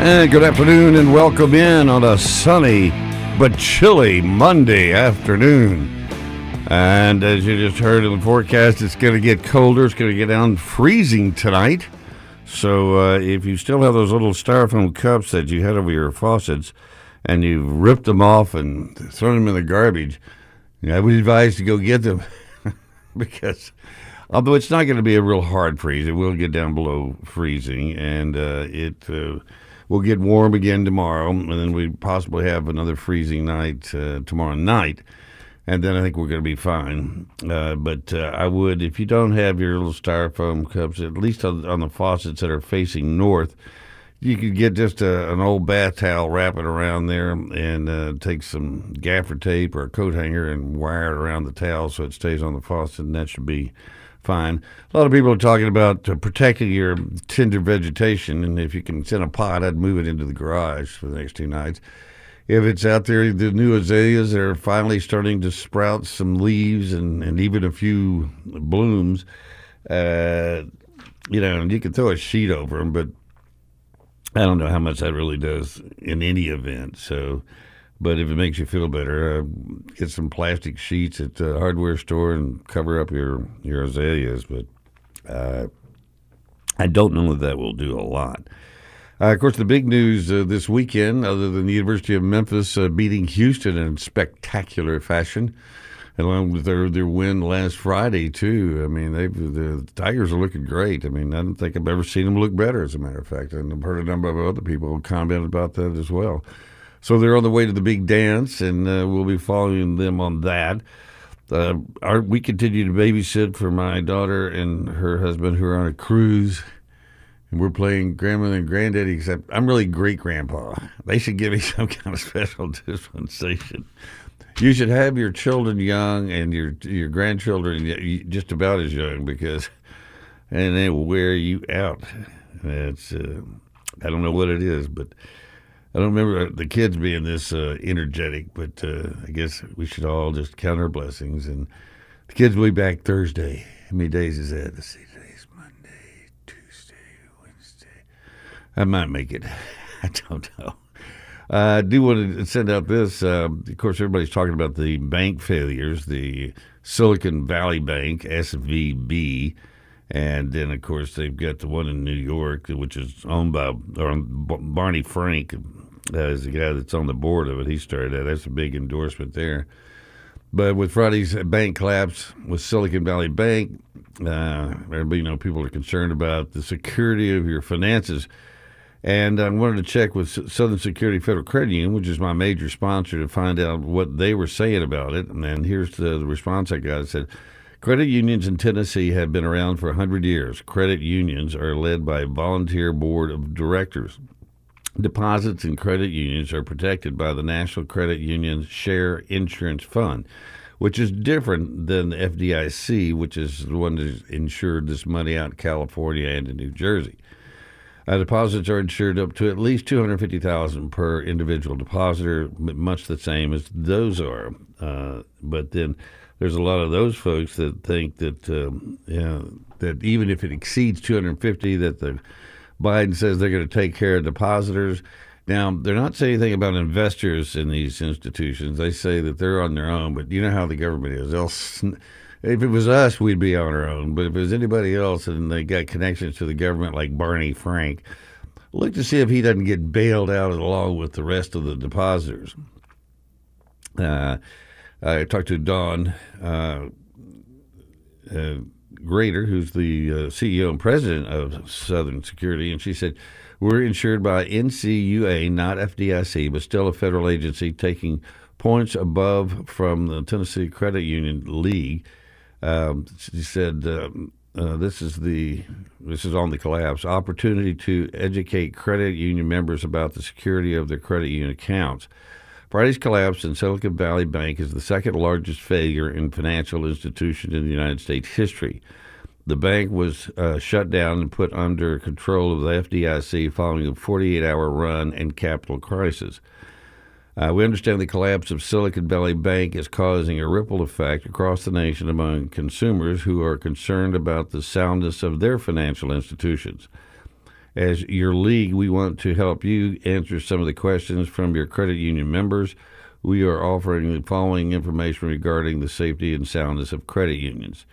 And good afternoon and welcome in on a sunny but chilly Monday afternoon. And as you just heard in the forecast, it's going to get colder. It's going to get down freezing tonight. So uh, if you still have those little styrofoam cups that you had over your faucets and you've ripped them off and thrown them in the garbage, I would advise to go get them because although it's not going to be a real hard freeze, it will get down below freezing and uh, it uh, will get warm again tomorrow. And then we possibly have another freezing night uh, tomorrow night. And then I think we're going to be fine. Uh, but uh, I would, if you don't have your little styrofoam cups, at least on, on the faucets that are facing north, you could get just a, an old bath towel, wrap it around there, and uh, take some gaffer tape or a coat hanger and wire it around the towel so it stays on the faucet, and that should be fine. A lot of people are talking about uh, protecting your tender vegetation, and if you can send a pot, I'd move it into the garage for the next two nights. If it's out there, the new azaleas are finally starting to sprout some leaves and, and even a few blooms. Uh, you know, and you can throw a sheet over them, but I don't know how much that really does in any event. So, but if it makes you feel better, uh, get some plastic sheets at the hardware store and cover up your your azaleas. But uh, I don't know that that will do a lot. Uh, of course, the big news uh, this weekend, other than the University of Memphis uh, beating Houston in spectacular fashion, along with their their win last Friday too. I mean, they the Tigers are looking great. I mean, I don't think I've ever seen them look better. As a matter of fact, and I've heard a number of other people comment about that as well. So they're on the way to the big dance, and uh, we'll be following them on that. Uh, our, we continue to babysit for my daughter and her husband who are on a cruise and we're playing grandmother and granddaddy, except I'm really great grandpa. They should give me some kind of special dispensation. You should have your children young and your your grandchildren just about as young because, and they will wear you out. It's uh, I don't know what it is, but I don't remember the kids being this uh, energetic. But uh, I guess we should all just count our blessings. And the kids will be back Thursday. How many days is that? Let's see. Today's Monday, Tuesday, Wednesday. I might make it. I don't know. Uh, I do want to send out this. Uh, of course, everybody's talking about the bank failures, the Silicon Valley Bank, SVB, and then, of course, they've got the one in New York, which is owned by Barney Frank, uh, is the guy that's on the board of it. He started that. That's a big endorsement there. But with Friday's bank collapse with Silicon Valley Bank, uh, everybody, you know, people are concerned about the security of your finances. And I wanted to check with Southern Security Federal Credit Union, which is my major sponsor, to find out what they were saying about it. And here's the, the response I got. It said, Credit unions in Tennessee have been around for 100 years. Credit unions are led by a volunteer board of directors. Deposits in credit unions are protected by the National Credit Union Share Insurance Fund, which is different than the FDIC, which is the one that insured this money out in California and in New Jersey. Uh, deposits are insured up to at least two hundred fifty thousand per individual depositor, much the same as those are. Uh, but then there's a lot of those folks that think that um, know, that even if it exceeds two hundred fifty, that the Biden says they're going to take care of depositors. Now, they're not saying anything about investors in these institutions. They say that they're on their own, but you know how the government is. They'll if it was us, we'd be on our own. But if it was anybody else and they got connections to the government like Barney Frank, look to see if he doesn't get bailed out along with the rest of the depositors. Uh, I talked to Don. uh, uh, Grader, who's the uh, CEO and president of Southern Security, and she said, We're insured by NCUA, not FDIC, but still a federal agency taking points above from the Tennessee Credit Union League. Um, she said, uh, uh, "This is the this is on the collapse opportunity to educate credit union members about the security of their credit union accounts. Friday's collapse in Silicon Valley Bank is the second largest failure in financial institution in the United States history. The bank was uh, shut down and put under control of the FDIC following a 48 hour run and capital crisis. Uh, we understand the collapse of Silicon Valley Bank is causing a ripple effect across the nation among consumers who are concerned about the soundness of their financial institutions. As your league, we want to help you answer some of the questions from your credit union members. We are offering the following information regarding the safety and soundness of credit unions.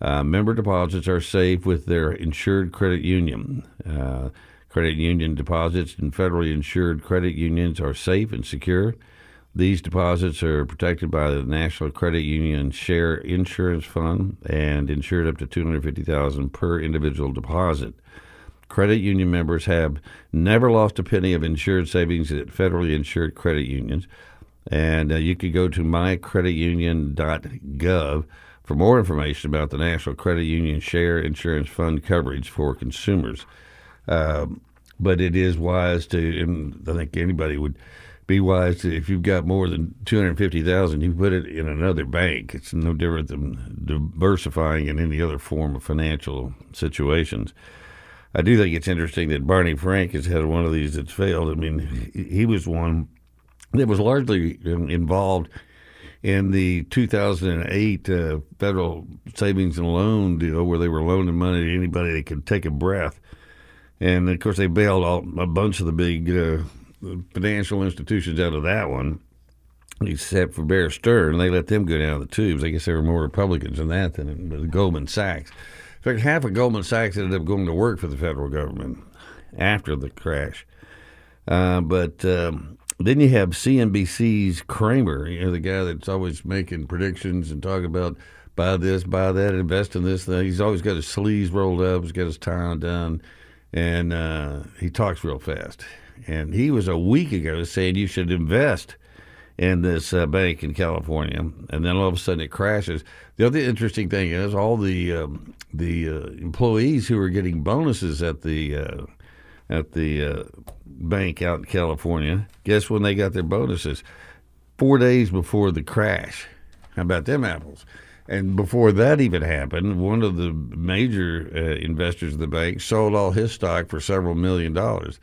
Uh, member deposits are safe with their insured credit union. Uh, credit union deposits in federally insured credit unions are safe and secure. These deposits are protected by the National Credit Union Share Insurance Fund and insured up to 250000 per individual deposit. Credit union members have never lost a penny of insured savings at federally insured credit unions. And uh, you could go to mycreditunion.gov for more information about the National Credit Union Share Insurance Fund coverage for consumers. Um, but it is wise to, and I think anybody would be wise to, if you've got more than 250000 you put it in another bank. It's no different than diversifying in any other form of financial situations. I do think it's interesting that Barney Frank has had one of these that's failed. I mean, he was one that was largely involved in the 2008 uh, federal savings and loan deal where they were loaning money to anybody that could take a breath. And of course, they bailed all, a bunch of the big uh, financial institutions out of that one, except for Bear Stearns. They let them go down the tubes. I guess there were more Republicans in that than Goldman Sachs. In fact, half of Goldman Sachs ended up going to work for the federal government after the crash. Uh, but um, then you have CNBC's Cramer, you know, the guy that's always making predictions and talking about buy this, buy that, invest in this. Thing. He's always got his sleeves rolled up, he's got his tie undone, and uh, he talks real fast. And he was a week ago saying you should invest in this uh, bank in California, and then all of a sudden it crashes. The other interesting thing is all the um, the uh, employees who are getting bonuses at the uh, at the uh, bank out in California. Guess when they got their bonuses? Four days before the crash. How about them apples? And before that even happened, one of the major uh, investors of the bank sold all his stock for several million dollars.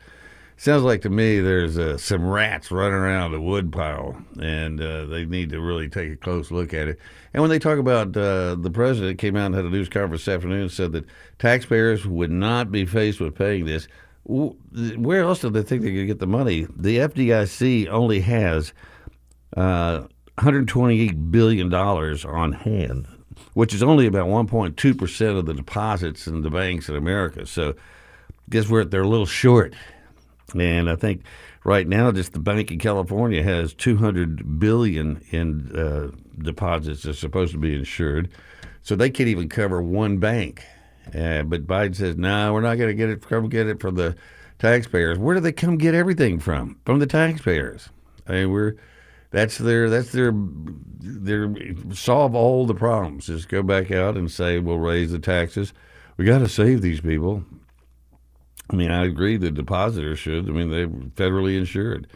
Sounds like to me there's uh, some rats running around the woodpile, and uh, they need to really take a close look at it. And when they talk about uh, the president came out and had a news conference this afternoon and said that taxpayers would not be faced with paying this, where else do they think going to get the money? The FDIC only has uh, 128 billion dollars on hand, which is only about 1.2 percent of the deposits in the banks in America. So, guess where they're a little short and I think right now, just the bank in California has 200 billion in uh, deposits that's supposed to be insured, so they can't even cover one bank. Uh, but Biden says, "No, we're not going to get it. Come get it from the taxpayers. Where do they come get everything from? From the taxpayers. I mean, we're that's their that's their their solve all the problems. Just go back out and say we'll raise the taxes. We got to save these people. I mean, I agree the depositors should. I mean, they're federally insured.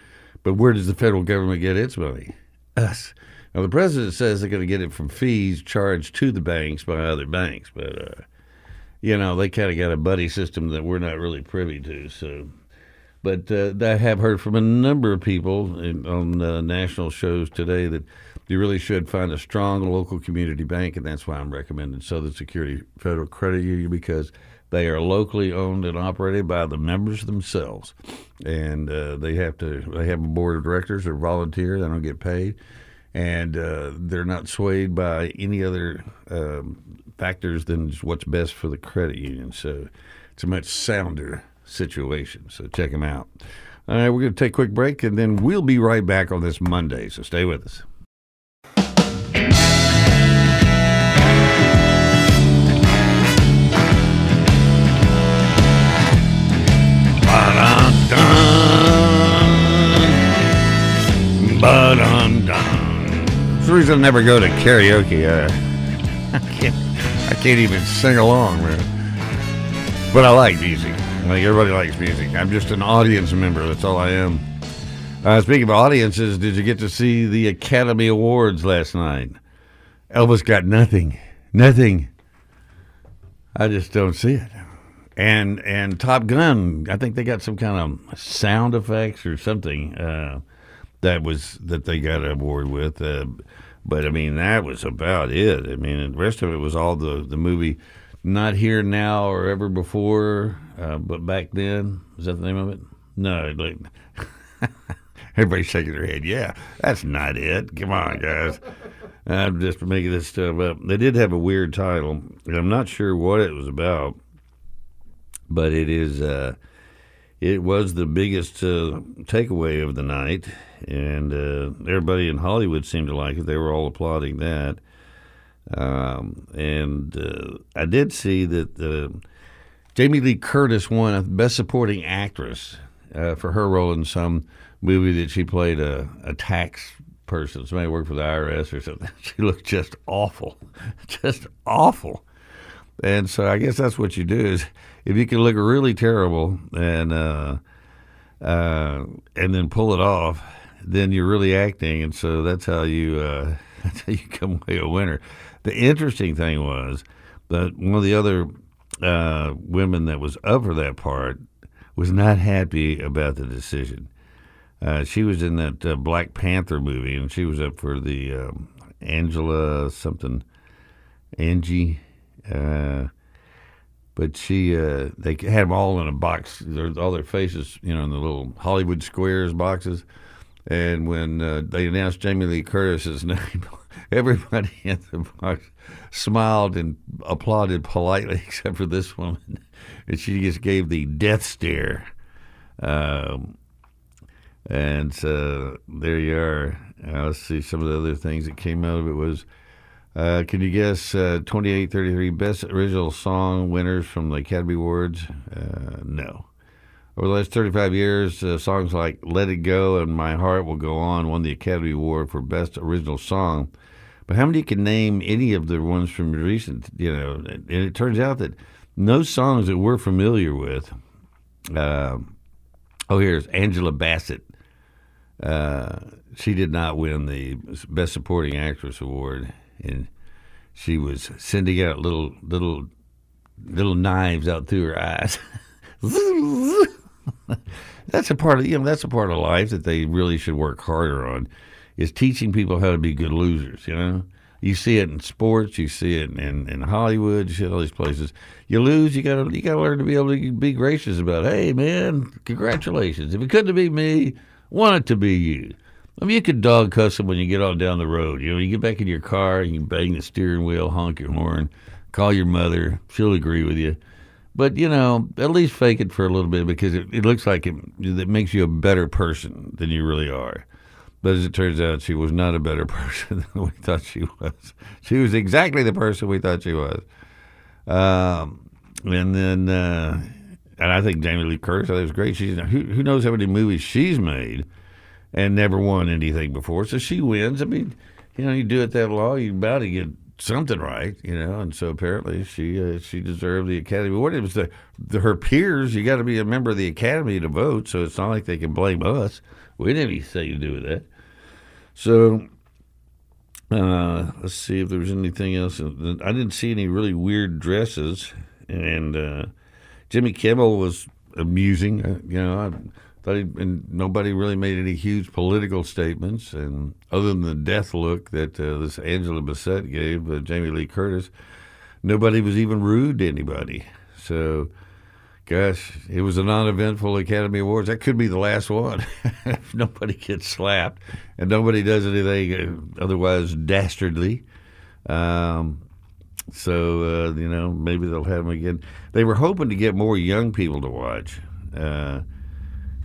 But where does the federal government get its money? Us. Now, the president says they're going to get it from fees charged to the banks by other banks, but, uh, you know, they kind of got a buddy system that we're not really privy to. So, but uh, I have heard from a number of people in, on uh, national shows today that you really should find a strong local community bank, and that's why I'm recommending Southern Security Federal Credit Union because – they are locally owned and operated by the members themselves, and uh, they have to. They have a board of directors. They're volunteer. They don't get paid, and uh, they're not swayed by any other um, factors than what's best for the credit union. So it's a much sounder situation. So check them out. All right, we're going to take a quick break, and then we'll be right back on this Monday. So stay with us. It's the reason I never go to karaoke. Uh, I can't. I can't even sing along, man. But I like music. Like everybody likes music. I'm just an audience member. That's all I am. Uh, speaking of audiences, did you get to see the Academy Awards last night? Elvis got nothing, nothing. I just don't see it. And and Top Gun, I think they got some kind of sound effects or something uh, that was that they got an award with. Uh, but I mean, that was about it. I mean, the rest of it was all the the movie. Not here now or ever before, uh, but back then. Is that the name of it? No, like everybody's shaking their head. Yeah, that's not it. Come on, guys. I'm just making this stuff up. They did have a weird title, and I'm not sure what it was about, but it is. Uh, it was the biggest uh, takeaway of the night, and uh, everybody in Hollywood seemed to like it. They were all applauding that. Um, and uh, I did see that uh, Jamie Lee Curtis won a Best Supporting Actress uh, for her role in some movie that she played a, a tax person. Somebody worked for the IRS or something. She looked just awful, just awful. And so I guess that's what you do is if you can look really terrible and uh, uh, and then pull it off, then you're really acting. And so that's how you uh, that's how you come away a winner. The interesting thing was that one of the other uh, women that was up for that part was not happy about the decision. Uh, she was in that uh, Black Panther movie, and she was up for the um, Angela something, Angie. Uh, but she, uh, they had them all in a box. There's all their faces, you know, in the little Hollywood squares boxes. And when uh, they announced Jamie Lee Curtis's name, everybody in the box smiled and applauded politely, except for this woman, and she just gave the death stare. Um, and uh, there you are. Uh, let's see some of the other things that came out of it was. Uh, can you guess uh, 2833 best original song winners from the Academy Awards? Uh, no. Over the last 35 years, uh, songs like Let It Go and My Heart Will Go On won the Academy Award for Best Original Song. But how many can name any of the ones from recent, you know? And it turns out that no songs that we're familiar with. Uh, oh, here's Angela Bassett. Uh, she did not win the Best Supporting Actress award, and she was sending out little little little knives out through her eyes. that's a part of you know that's a part of life that they really should work harder on is teaching people how to be good losers. You know, you see it in sports, you see it in, in Hollywood, you see it all these places. You lose, you gotta you gotta learn to be able to be gracious about. Hey, man, congratulations! If it couldn't been me, want it to be you. I mean, you could dog cuss them when you get on down the road. You know, you get back in your car, you bang the steering wheel, honk your horn, call your mother. She'll agree with you. But, you know, at least fake it for a little bit because it, it looks like it, it makes you a better person than you really are. But as it turns out, she was not a better person than we thought she was. She was exactly the person we thought she was. Um, and then, uh, and I think Jamie Lee Curtis, I think was great. She's who, who knows how many movies she's made and never won anything before. So she wins. I mean, you know, you do it that long, you about to get something right, you know. And so apparently she uh, she deserved the Academy Award. It was the, the her peers. You got to be a member of the Academy to vote, so it's not like they can blame us. We didn't have anything to do with that. So uh, let's see if there was anything else. I didn't see any really weird dresses, and uh, Jimmy Kimmel was amusing. Uh, you know, I and nobody really made any huge political statements, and other than the death look that uh, this Angela Bassett gave uh, Jamie Lee Curtis, nobody was even rude to anybody. So Gosh, it was a non-eventful Academy Awards. That could be the last one if nobody gets slapped and nobody does anything uh, otherwise dastardly. Um, so uh, you know, maybe they'll have them again. They were hoping to get more young people to watch, uh,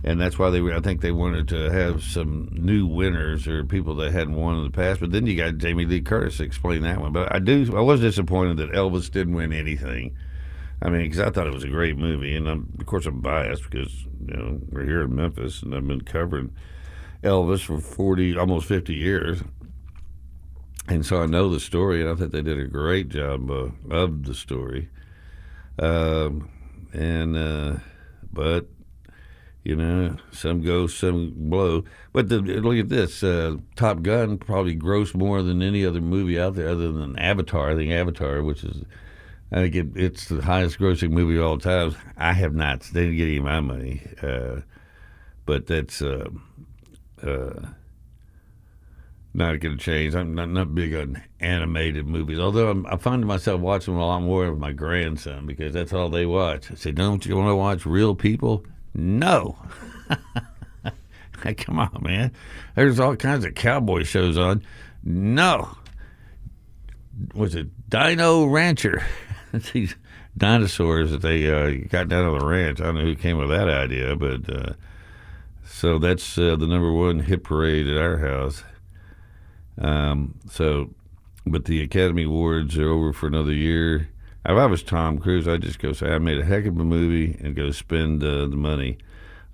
and that's why they were. I think they wanted to have some new winners or people that hadn't won in the past. But then you got Jamie Lee Curtis to explain that one. But I do. I was disappointed that Elvis didn't win anything. I mean, because I thought it was a great movie, and I'm, of course I'm biased because you know we're here in Memphis, and I've been covering Elvis for forty, almost fifty years, and so I know the story, and I think they did a great job uh, of the story. Um, and uh, but You know, some go, some blow. But the, look at this: uh, Top Gun probably grossed more than any other movie out there, other than Avatar. I think Avatar, which is, I think it, it's the highest grossing movie of all time. I have not. They didn't get any of my money, uh, but that's uh, uh, not going to change. I'm not, not big on animated movies, although I'm, I find myself watching a lot more of my grandson because that's all they watch. I say, "Don't you want to watch real people?" No. hey, come on, man. There's all kinds of cowboy shows on. No. Was it Dino Rancher? These dinosaurs that they uh, got down on the ranch. I don't know who came with that idea, but uh, so that's uh, the number one hit parade at our house. Um, so, but the Academy Awards are over for another year. If I was Tom Cruise, I'd just go say I made a heck of a movie and go spend uh, the money.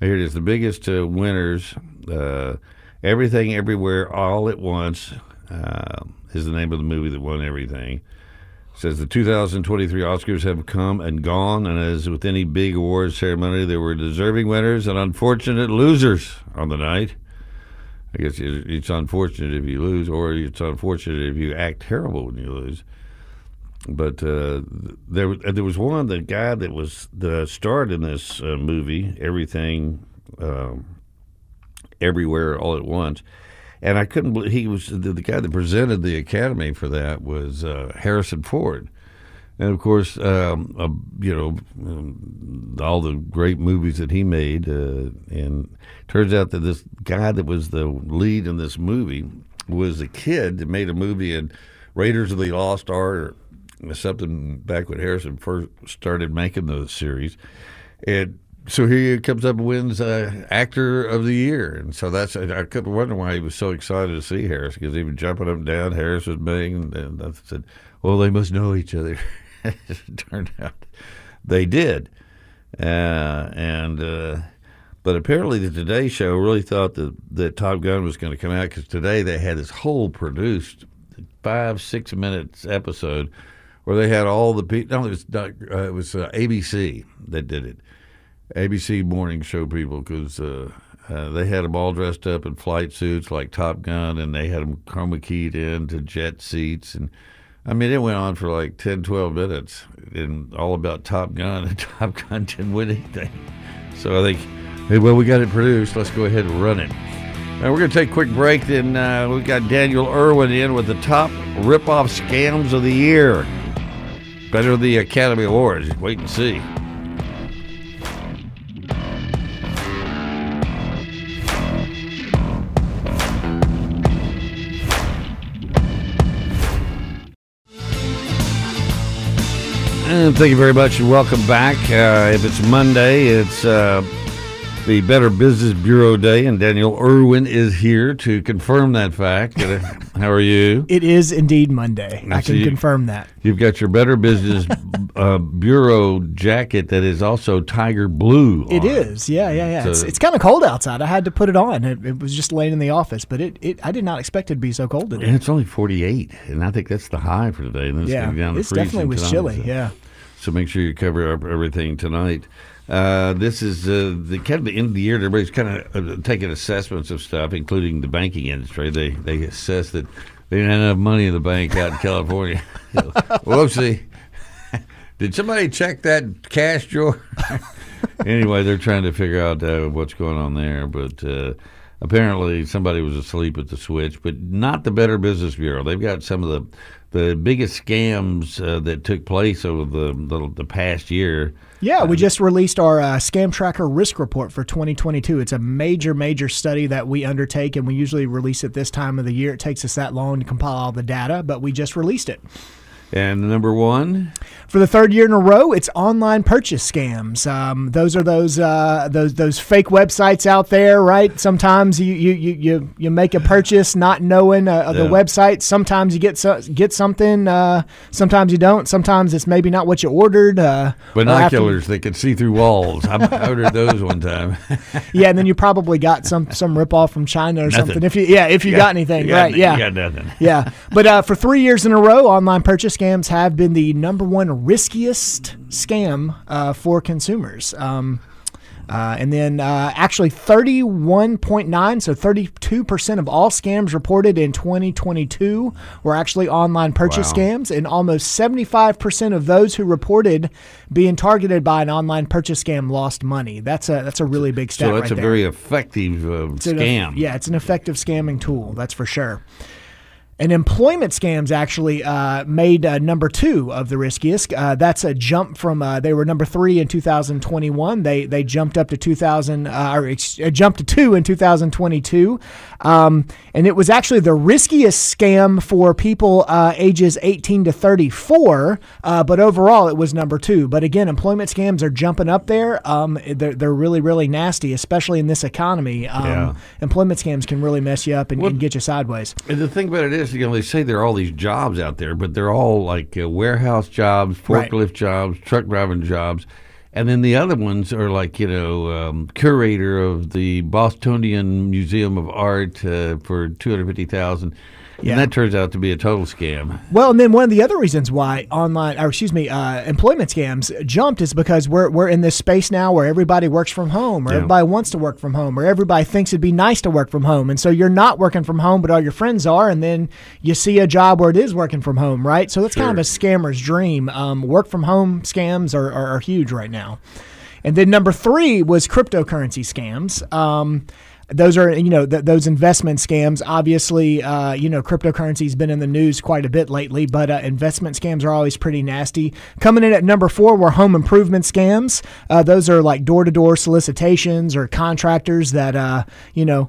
Here it is: the biggest uh, winners, uh, everything, everywhere, all at once, uh, is the name of the movie that won everything. It says the 2023 Oscars have come and gone, and as with any big awards ceremony, there were deserving winners and unfortunate losers on the night. I guess it's unfortunate if you lose, or it's unfortunate if you act terrible when you lose. But uh, there, there was one the guy that was the starred in this uh, movie, everything, um, everywhere, all at once, and I couldn't believe he was the, the guy that presented the Academy for that was uh, Harrison Ford, and of course, um, you know, um, all the great movies that he made, uh, and turns out that this guy that was the lead in this movie was a kid that made a movie in Raiders of the Lost Ark something back when Harrison first started making the series, and so here he comes up and wins uh, Actor of the Year, and so that's I kept wondering why he was so excited to see Harris because he was jumping up and down. Harris was being, and I said, "Well, they must know each other." it turned out they did, uh, and. Uh, but apparently, the Today Show really thought that, that Top Gun was going to come out because today they had this whole produced five, six minutes episode where they had all the people. No, it was uh, it was uh, ABC that did it. ABC morning show people because uh, uh, they had them all dressed up in flight suits like Top Gun, and they had them chroma keyed into jet seats, and I mean it went on for like 10, 12 minutes, and all about Top Gun, and Top Gun didn't win anything. So I think, hey, well, we got it produced. Let's go ahead and run it. Now we're going to take a quick break. Then uh, we've got Daniel Irwin in with the top rip-off scams of the year. Better the Academy Awards. Wait and see. And thank you very much and welcome back. Uh, if it's Monday, it's uh, the Better Business Bureau Day, and Daniel Irwin is here to confirm that fact. How are you? It is indeed Monday. I can you, confirm that. You've got your Better Business uh, Bureau jacket that is also tiger blue. It is, yeah, yeah, yeah. So, it's, it's kind of cold outside. I had to put it on. It, it, was just laying in the office, but it, it I did not expect it to be so cold today. And it's only 48, and I think that's the high for today. And it's yeah, it's definitely was chilly, so. yeah. So make sure you cover up everything tonight. Uh, this is uh, the kind of the end of the year. Everybody's kind of uh, taking assessments of stuff, including the banking industry. They they assess that they didn't have enough money in the bank out in California. Whoopsie! Did somebody check that cash drawer? anyway, they're trying to figure out uh, what's going on there, but uh, apparently somebody was asleep at the switch. But not the Better Business Bureau. They've got some of the the biggest scams uh, that took place over the, the, the past year. Yeah, we just released our uh, Scam Tracker Risk Report for 2022. It's a major, major study that we undertake, and we usually release it this time of the year. It takes us that long to compile all the data, but we just released it. And number one, for the third year in a row, it's online purchase scams. Um, those are those uh, those those fake websites out there, right? Sometimes you you you you make a purchase not knowing uh, the website. Sometimes you get so, get something. Uh, sometimes you don't. Sometimes it's maybe not what you ordered. Uh, Binoculars that could see through walls. I ordered those one time. yeah, and then you probably got some some ripoff from China or nothing. something. If you yeah, if you, you got, got, anything, you right? Got, yeah, you got nothing. yeah, but uh, for three years in a row, online purchase scams have been the number one riskiest scam uh, for consumers. Um, Uh, and then uh, actually 31.9, so 32% of all scams reported in 2022 were actually online purchase Wow. scams, and almost 75% of those who reported being targeted by an online purchase scam lost money. That's a that's a really big stat So that's right a there. very effective uh, an- scam. yeah, it's an effective scamming tool, that's for sure. And employment scams actually uh, made uh, number two of the riskiest. Uh, that's a jump from uh, they were number three in 2021. They they jumped up to 2000 uh, or ex- uh, jumped to two in 2022, um, and it was actually the riskiest scam for people uh, ages 18 to 34. Uh, but overall, it was number two. But again, employment scams are jumping up there. Um, they're they're really really nasty, especially in this economy. Um, Yeah. Employment scams can really mess you up and, What- and get you sideways. And the thing about it is, you know, they say there are all these jobs out there, but they're all like uh, warehouse jobs, Right. forklift jobs, truck driving jobs. And then the other ones are like, you know, um, curator of the Bostonian Museum of Art uh, for 250000 Yeah. And that turns out to be a total scam. Well, and then one of the other reasons why online, or excuse me, uh, employment scams jumped is because we're we're in this space now where everybody works from home, or Yeah. everybody wants to work from home, or everybody thinks it'd be nice to work from home, and so you're not working from home, but all your friends are, and then you see a job where it is working from home, right? So that's kind of a scammer's dream. Um, work from home scams are, are, are huge right now. And then number three was cryptocurrency scams. Um, those are, you know, th- those investment scams. Obviously, uh, you know, cryptocurrency's been in the news quite a bit lately, but uh, investment scams are always pretty nasty. Coming in at number four were home improvement scams. Uh, those are like door to door solicitations or contractors that, uh, you know,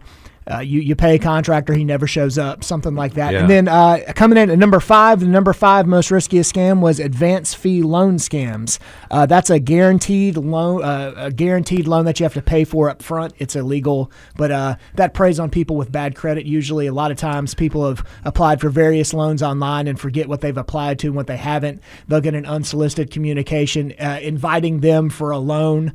uh, you, you pay a contractor, he never shows up, something like that. Yeah. And then uh, coming in at number five, the number five most riskiest scam was advance fee loan scams. Uh, that's a guaranteed loan, uh, a guaranteed loan that you have to pay for up front. It's illegal, but uh, that preys on people with bad credit. Usually, a lot of times, people have applied for various loans online and forget what they've applied to and what they haven't. They'll get an unsolicited communication uh, inviting them for a loan.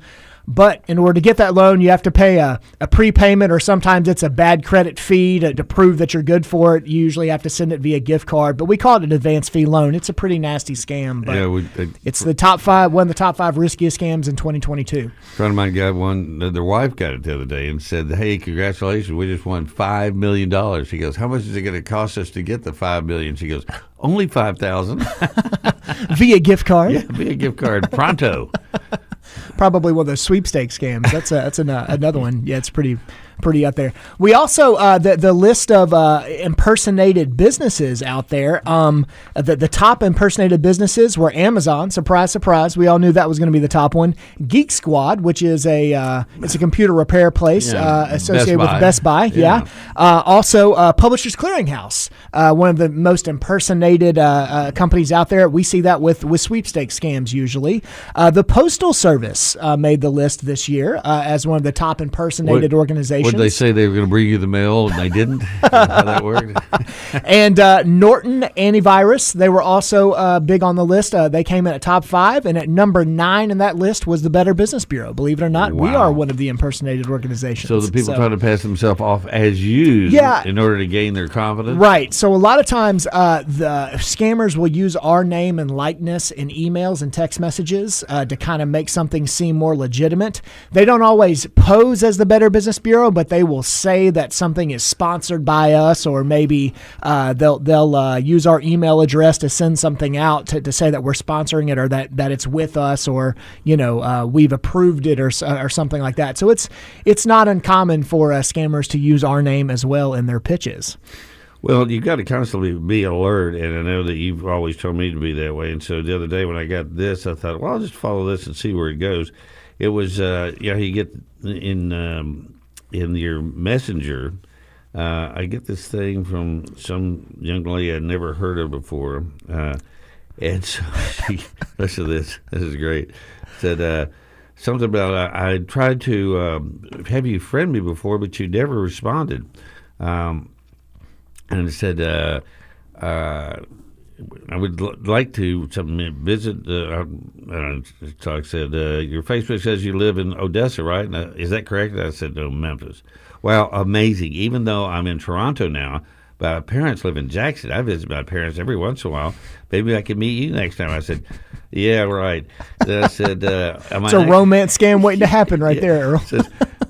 But in order to get that loan, you have to pay a, a prepayment, or sometimes it's a bad credit fee to, to prove that you're good for it. You usually have to send it via gift card, but we call it an advance fee loan. It's a pretty nasty scam, but yeah, we, a it's the top five, one of the top five riskiest scams in 2022. friend of mine got one. Their wife got it the other day and said, "Hey, congratulations, we just won five million dollars." She goes, "How much is it going to cost us to get the five million?" She goes, "Only five thousand. via gift card. yeah, be a gift card pronto." probably one of those sweepstakes scams. That's a, that's an, uh, another one. Yeah, it's pretty pretty up there. We also uh, the the list of uh, impersonated businesses out there. Um, the the top impersonated businesses were Amazon. Surprise, surprise. We all knew that was going to be the top one. Geek Squad, which is a uh, it's a computer repair place Yeah, uh, associated Best with Best Buy. Yeah. Yeah. Uh, also, uh, Publishers Clearinghouse, uh, one of the most impersonated uh, uh, companies out there. We see that with with sweepstakes scams usually. Uh, the Postal Service uh, made the list this year uh, as one of the top impersonated organizations. What did they say they were going to bring you the mail and they didn't? How that worked? and uh, Norton Antivirus, they were also uh, big on the list. Uh, they came in at top five, and at number nine in that list was the Better Business Bureau. Believe it or not, we are one of the impersonated organizations. So the people trying to pass themselves off as you, Yeah. in order to gain their confidence. Right. So a lot of times, uh, the scammers will use our name and likeness in emails and text messages uh, to kind of make something seem more legitimate. They don't always pose as the Better Business Bureau, but they will say that something is sponsored by us, or maybe uh, they'll they'll uh, use our email address to send something out to, to say that we're sponsoring it, or that, that it's with us, or you know uh, we've approved it, or or something like that. So it's it's not uncommon for uh, scammers to use our name as well in their pitches. Well, you've got to constantly be alert, and I know that you've always told me to be that way. And so the other day when I got this, I thought, well, I'll just follow this and see where it goes. It was, uh, know, you get in um, in your messenger. Uh, I get this thing from some young lady I'd never heard of before, uh, and so she listen to this. This is great. Said uh, something about uh, I tried to um, have you friend me before, but you never responded. Um, and it said, uh, uh, I would l- like to something visit. Uh, uh, said, uh, your Facebook says you live in Odessa, right? And, uh, is that correct? I said, no, Memphis. Well, amazing. Even though I'm in Toronto now, my parents live in Jackson. I visit my parents every once in a while. Maybe I can meet you next time. I said, yeah, right. Then I said, uh, am it's I a next? romance scam waiting to happen right yeah. there, Earle.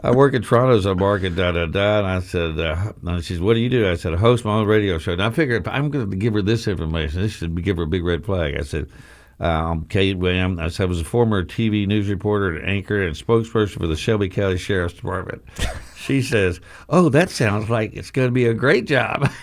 I work in Toronto, so I'm market, da da da. And I said, uh, and she said, what do you do? I said, I host my own radio show. And I figured I'm going to give her this information. This should give her a big red flag. I said, um, Kate William. I said, I was a former TV news reporter, and anchor, and spokesperson for the Shelby County Sheriff's Department. she says, "Oh, that sounds like it's going to be a great job."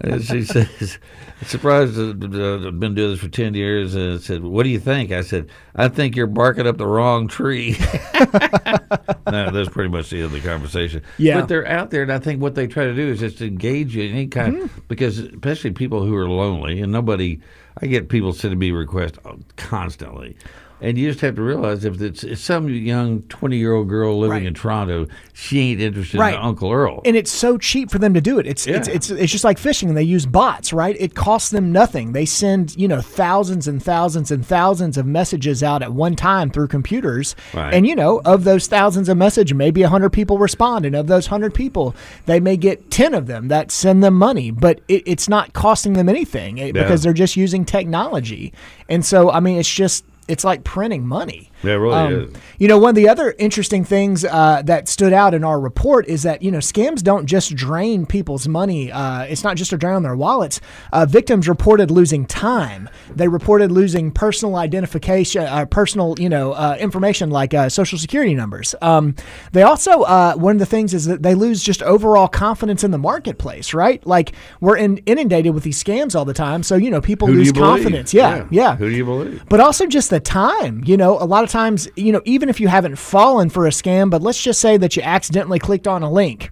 and she says, "Surprised I've been doing this for ten years." And said, "What do you think?" I said, "I think you're barking up the wrong tree." no, that's pretty much the end of the conversation. Yeah, but they're out there, and I think what they try to do is just engage you in any kind, mm-hmm. because especially people who are lonely, and nobody. I get people sending me requests constantly and you just have to realize if it's, it's some young 20 year old girl living right. in Toronto, she ain't interested right. in Uncle Earle. And it's so cheap for them to do it. It's, yeah. it's, it's, it's just like fishing. They use bots, right? It costs them nothing. They send, you know, thousands and thousands and thousands of messages out at one time through computers. Right. And, you know, of those thousands of messages, maybe 100 people respond. And of those 100 people, they may get 10 of them that send them money. But it, it's not costing them anything eh, yeah. because they're just using technology. And so, I mean, it's just it's like printing money. Yeah, it really um, is. You know, one of the other interesting things uh, that stood out in our report is that you know scams don't just drain people's money. Uh, it's not just a drain on their wallets. Uh, victims reported losing time. They reported losing personal identification, uh, personal you know uh, information like uh, social security numbers. Um, they also one of the things is that they lose just overall confidence in the marketplace. Right, like we're in, inundated with these scams all the time. So you know people Who lose confidence. Yeah, yeah, yeah. Who do you believe? But also just the time. You know, a lot of times, you know, even if you haven't fallen for a scam, but let's just say that you accidentally clicked on a link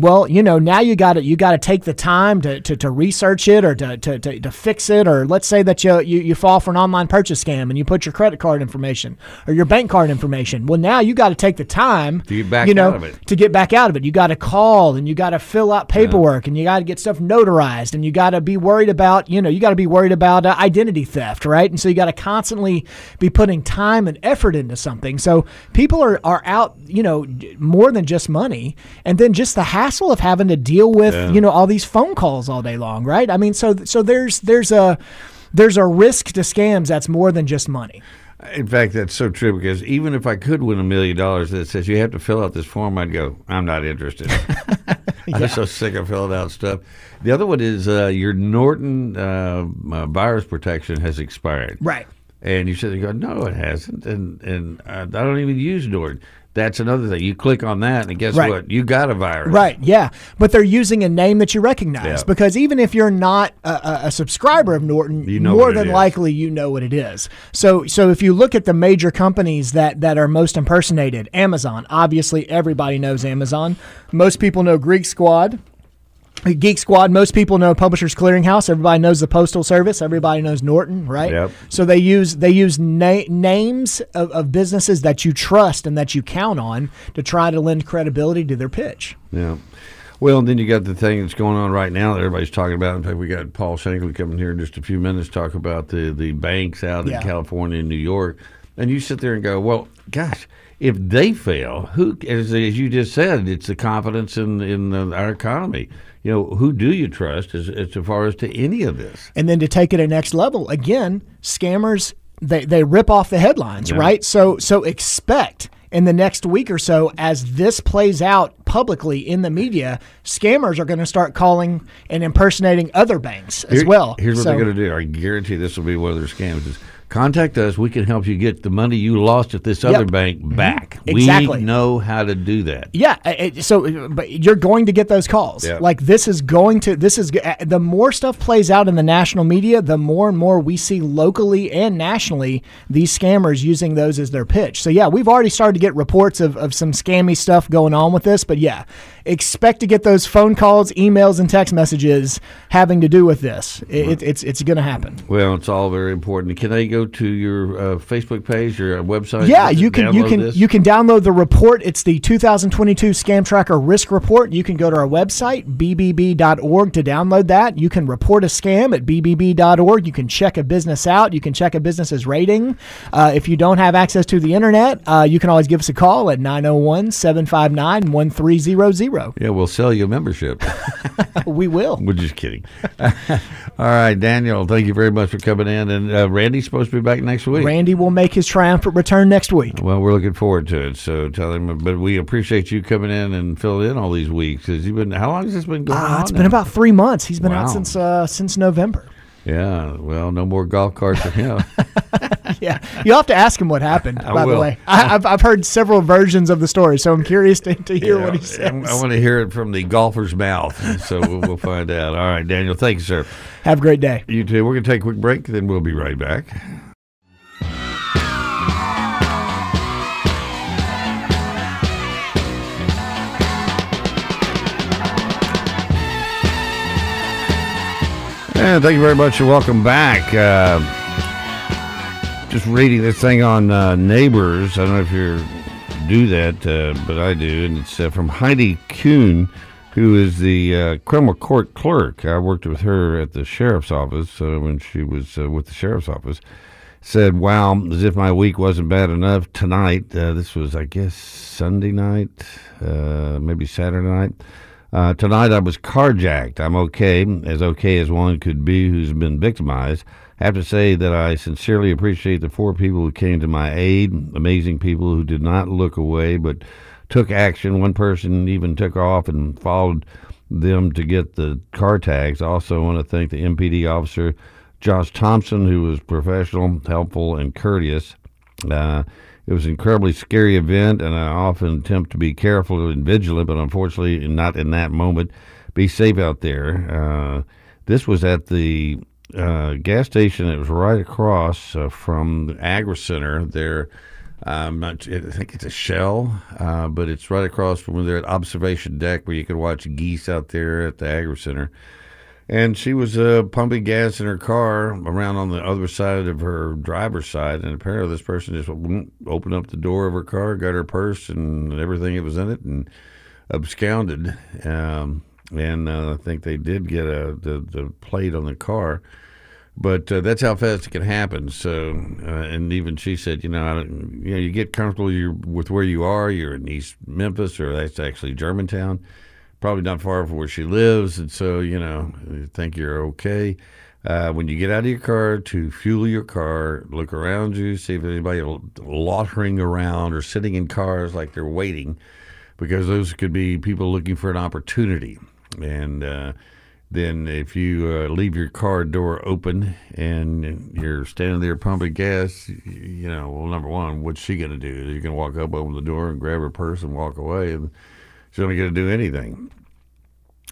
well, you know, now you got to you got to take the time to, to, to research it or to, to, to, to, fix it. Or let's say that you, you you fall for an online purchase scam and you put your credit card information or your bank card information. Well, now you got to take the time to get back you know, out of it. To get back out of it, you got to call and you got to fill out paperwork yeah. and you got to get stuff notarized and you got to be worried about you know you got to be worried about uh, identity theft, right? And so you got to constantly be putting time and effort into something. So people are are out you know more than just money, and then just the hassle hassle of having to deal with yeah. you know all these phone calls all day long, right? I mean, so so there's there's a there's a risk to scams that's more than just money. In fact, that's so true because even if I could win a million dollars that says you have to fill out this form, I'd go, I'm not interested. yeah. I'm so sick of filling out stuff. The other one is uh, your Norton uh, uh, virus protection has expired. Right. And you said, you go, no, it hasn't. And and uh, I don't even use Norton that's another thing. You click on that, and guess right. what? You got a virus. Right. Yeah. But they're using a name that you recognize yeah. because even if you're not a, a subscriber of Norton, you know more than likely you know what it is. So, so if you look at the major companies that that are most impersonated, Amazon. Obviously, everybody knows Amazon. Most people know Greek Squad. Geek Squad, most people know Publishers Clearinghouse. Everybody knows the Postal Service. Everybody knows Norton, right? Yep. So they use they use na- names of, of businesses that you trust and that you count on to try to lend credibility to their pitch. Yeah. Well, and then you got the thing that's going on right now that everybody's talking about. In fact, we got Paul Shanklin coming here in just a few minutes to talk about the, the banks out yeah. in California and New York. And you sit there and go, well, gosh, if they fail, who, as, as you just said, it's the confidence in, in the, our economy you know, who do you trust as, as far as to any of this? And then to take it a next level, again, scammers they, they rip off the headlines, yeah. right? So so expect in the next week or so as this plays out publicly in the media, scammers are going to start calling and impersonating other banks as Here, well. Here's what so, they're going to do. I guarantee this will be one of their scams. Is contact us. We can help you get the money you lost at this other bank mm-hmm. back. Exactly. We know how to do that. Yeah. It, so, but you're going to get those calls. Yep. Like this is going to. This is the more stuff plays out in the national media, the more and more we see locally and nationally these scammers using those as their pitch. So yeah, we've already started to get reports of, of some scammy stuff going on with this. But yeah, expect to get those phone calls, emails, and text messages having to do with this. It, it's it's going to happen. Well, it's all very important. Can I go to your uh, Facebook page, your website? Yeah, you can you can this? you can download the report. It's the 2022 Scam Tracker Risk Report. You can go to our website bbb.org to download that. You can report a scam at bbb.org. You can check a business out. You can check a business's rating. Uh, if you don't have access to the internet, uh, you can always give us a call at 901 759 1300. Zero. Yeah, we'll sell you a membership. we will. We're just kidding. All right, Daniel, thank you very much for coming in. And uh, Randy's supposed to be back next week. Randy will make his triumphant return next week. Well, we're looking forward to it. So tell him. But we appreciate you coming in and filling in all these weeks. Has he been? How long has this been going uh, on? It's now? been about three months. He's been Wow. out since uh, since November. Yeah. Well, no more golf carts for him. Yeah, you'll have to ask him what happened. By the way, I, I've I've heard several versions of the story, so I'm curious to, to hear Yeah, what he I- I want to hear it from the golfer's mouth. So we'll, we'll find out. All right, Daniel. Thank you, sir. Have a great day. You too. We're going to take a quick break, then we'll be right back. Thank you very much and welcome back. Uh, just reading this thing on uh, Neighbors. I don't know if you do that, uh, but I do. And it's uh, from Heidi Kuhn, who is the uh, criminal court clerk. I worked with her at the sheriff's office uh, when she was with the sheriff's office. Said, wow, as if my week wasn't bad enough. Tonight, this was, I guess, Sunday night, maybe Saturday night. Uh, tonight I was carjacked. I'm okay, as okay as one could be who's been victimized. I have to say that I sincerely appreciate the four people who came to my aid. Amazing people who did not look away but took action. One person even took off and followed them to get the car tags. Also want to thank the MPD officer, Josh Thompson, who was professional, helpful, and courteous. Uh, it was an incredibly scary event, and I often attempt to be careful and vigilant, but unfortunately, not in that moment. Be safe out there. Uh, this was at the uh, gas station that was right across uh, from the Agri Center there. Not, I think it's a Shell, uh, but it's right across from there at Observation Deck where you can watch geese out there at the Agri Center. And she was uh, pumping gas in her car around on the other side of her driver's side. And apparently, this person just wouldn't up the door of her car, got her purse and everything that was in it, and absconded. Um, and uh, I think they did get a the, the plate on the car. But uh, that's how fast it can happen. So, uh, and even she said, you know, you know, you get comfortable with where you are. You're in East Memphis, or that's actually Germantown probably not far from where she lives, and so you know, you think you're okay. Uh, when you get out of your car to fuel your car, look around you, see if anybody loitering around or sitting in cars like they're waiting, because those could be people looking for an opportunity. And uh, then if you uh, leave your car door open and you're standing there pumping gas, you, know, well, number one, what's she going to do? You're going to walk up, open the door, and grab her purse and walk away, and she's not going to do anything.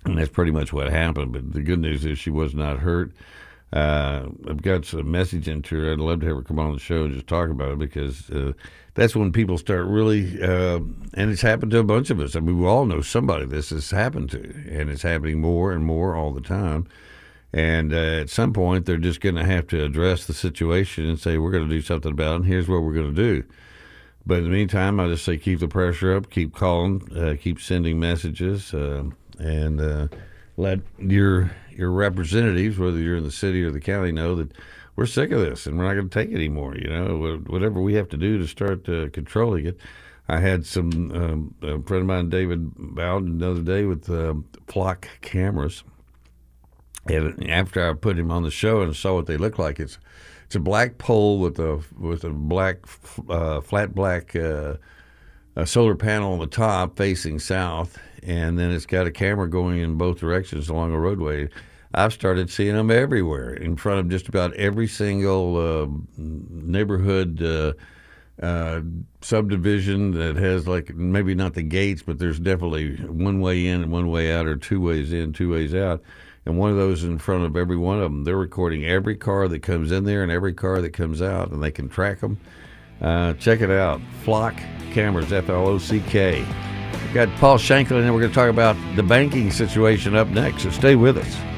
And that's pretty much what happened. But the good news is she was not hurt. Uh, I've got some message into her. I'd love to have her come on the show and just talk about it because uh, that's when people start really, uh, and it's happened to a bunch of us. I mean, we all know somebody this has happened to, and it's happening more and more all the time. And uh, at some point, they're just going to have to address the situation and say, we're going to do something about it, and here's what we're going to do. But in the meantime, I just say keep the pressure up, keep calling, uh, keep sending messages, uh, and uh, let your your representatives, whether you're in the city or the county, know that we're sick of this and we're not going to take it anymore. You know, whatever we have to do to start uh, controlling it. I had some um, a friend of mine, David Bowden, the other day with uh, flock cameras, and after I put him on the show and saw what they look like, it's it's a black pole with a with a black uh, flat black uh, solar panel on the top facing south, and then it's got a camera going in both directions along a roadway. I've started seeing them everywhere in front of just about every single uh, neighborhood uh, uh, subdivision that has like maybe not the gates, but there's definitely one way in and one way out, or two ways in, two ways out and one of those in front of every one of them. They're recording every car that comes in there and every car that comes out, and they can track them. Uh, check it out. Flock Cameras, F L O C K. Got Paul Shanklin, and we're going to talk about the banking situation up next, so stay with us.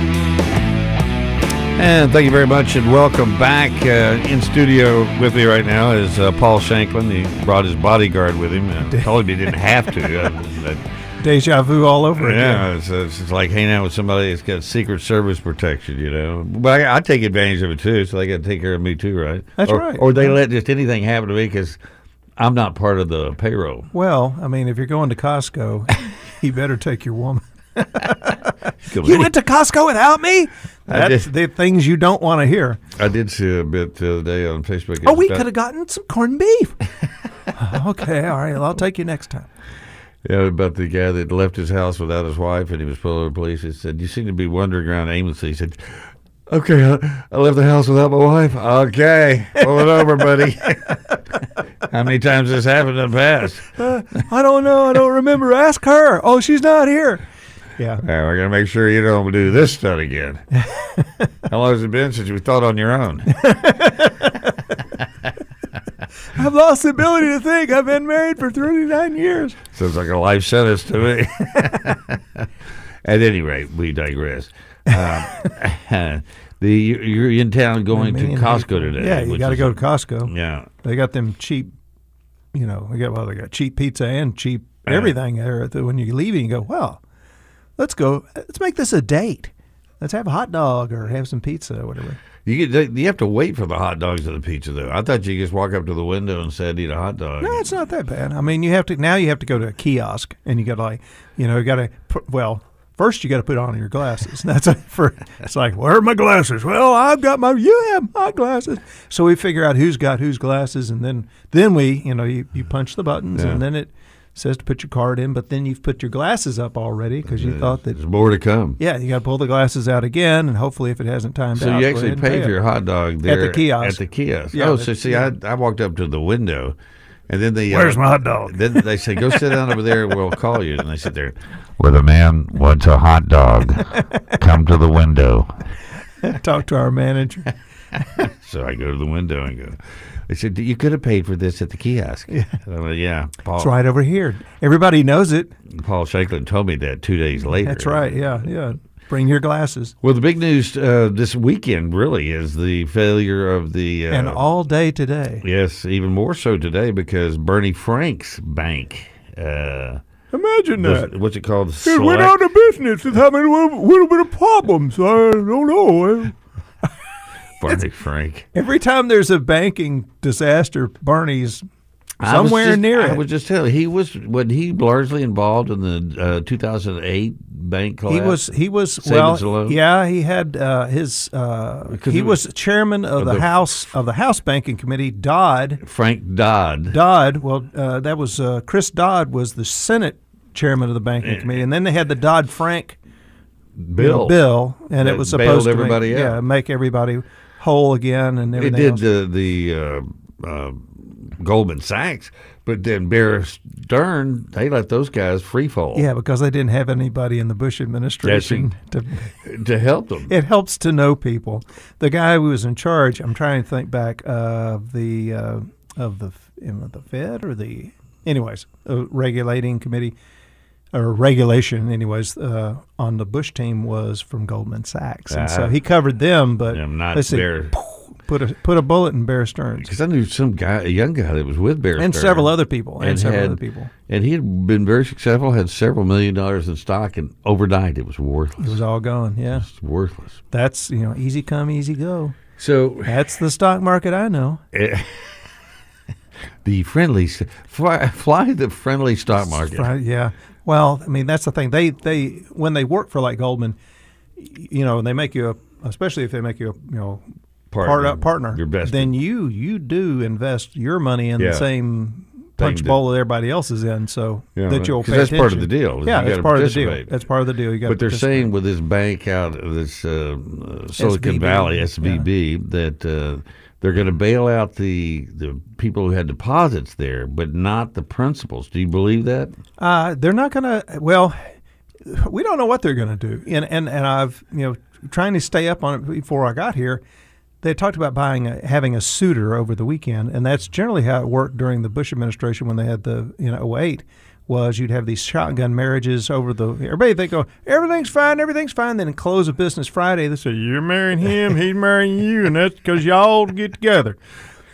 And thank you very much, and welcome back. Uh, in studio with me right now is uh, Paul Shanklin. He brought his bodyguard with him. Uh, told him he didn't have to. Uh, Deja vu all over again. yeah, it's, it's like hanging out with somebody that's got Secret Service protection, you know. But I, I take advantage of it too, so they got to take care of me too, right? That's or, right. Or they let just anything happen to me because I'm not part of the payroll. Well, I mean, if you're going to Costco, you better take your woman. You went to Costco without me? That's did. the things you don't want to hear. I did see a bit the other day on Facebook. Oh, we could have gotten some corned beef. okay, all right. Well, I'll take you next time. Yeah, about the guy that left his house without his wife and he was pulled over the police. He said, You seem to be wandering around aimlessly. He said, Okay, I, I left the house without my wife. Okay, pull it over, buddy. How many times has this happened in the past? Uh, I don't know. I don't remember. Ask her. Oh, she's not here. Yeah. We're going to make sure you don't do this stuff again. How long has it been since you thought on your own? I've lost the ability to think. I've been married for 39 years. Sounds like a life sentence to me. At any rate, we digress. Um, the you're in town going to Costco today. Yeah, you got to go to Costco. Yeah, They got them cheap, you know, they got well, they got cheap pizza and cheap everything there. That When you leave, you go, well, let's go. Let's make this a date. Let's have a hot dog or have some pizza or whatever. you get, you have to wait for the hot dogs and the pizza though. I thought you just walk up to the window and said eat a hot dog. No, it's not that bad. I mean, you have to now. You have to go to a kiosk and you got to like, you know, you got to put well. First, you got to put on your glasses. That's a, for. It's like, where are my glasses? Well, I've got my. You have my glasses. So we figure out who's got whose glasses, and then then we, you know, you, you punch the buttons, Yeah. and then it says to put your card in. But then you've put your glasses up already because you thought that. There's more to come. Yeah, you got to pull the glasses out again, and hopefully, if it hasn't timed So out, you go actually ahead and pay pay for it. your hot dog there at the kiosk. At the kiosk. Yeah, oh, so see, yeah. I, I walked up to the window, and then they uh, Where's my hot dog? Then they say, "Go sit down over there. We'll call you." And I sit there. Where the man wants a hot dog, come to the window. Talk to our manager. So I go to the window and go. They said, "You could have paid for this at the kiosk." Yeah, I went, yeah. Paul, It's right over here. Everybody knows it. Paul Shanklin told me that two days later. That's right. Yeah, yeah. Bring your glasses. Well, the big news uh, this weekend really is the failure of the uh, and all day today. Yes, even more so today because Barney Frank's bank. Uh, Imagine was- what's it called? It went out of business. It's having a little, little bit of problems. I don't know. Barney Frank. Every time there's a banking disaster, Barney's somewhere just- near it. I was just telling you, he was when he largely involved in the uh, 2008 bank collapse. He was he was Savings well alone? yeah he had uh, his uh, he he was chairman of, of the, the- house of the House Banking Committee. Dodd Frank Dodd. Dodd well uh, that was uh, Chris Dodd was the Senate chairman of the banking committee, and then they had the Dodd Frank Bill. bill, and it was supposed to make, yeah make everybody whole again and It did else. the the uh, uh, Goldman Sachs, but then Bear Stern they let those guys free fall. Yeah, because they didn't have anybody in the Bush administration to. to help them. It helps to know people. The guy who was in charge, I'm trying to think back of the uh, of the the Fed or the anyways uh, regulating committee or regulation anyways uh, on the Bush team was from Goldman Sachs, and so Ah. he covered them. But Yeah, not let's see, Bear. put a put a bullet in Bear Stearns Because I knew some guy, a young guy that was with Bear and Stearns. several other people and, and several had- other people. And he had been very successful, had several million dollars in stock, and overnight it was worthless. It was all gone. Yeah, worthless. that's you know easy come easy go. So That's the stock market I know. eh, the friendly, fly, fly the friendly stock market. Yeah. Well, I mean that's the thing. They they when they work for like Goldman, you know, and they make you a, especially if they make you a you know Partner. part up partner, Your best. Then you you do invest your money in Yeah. the same punch bowl that everybody else is in, so Yeah, that you'll pay that's part of the deal, Yeah, that's part of the deal. That's part of the deal. You got. But they're saying with this bank out of this uh, uh, Silicon SVB, Valley, yeah. SVB, that uh, they're going to bail out the the people who had deposits there, but not the principals. Do you believe that? Uh, they're not going to. Well, we don't know what they're going to do, and and and I've you know trying to stay up on it before I got here. They talked about buying a, having a suitor over the weekend, and that's generally how it worked during the Bush administration when they had the you know 08 was you'd have these shotgun marriages over the everybody they go oh, everything's fine everything's fine then close of business Friday they say you're marrying him he's marrying you and that's because y'all get together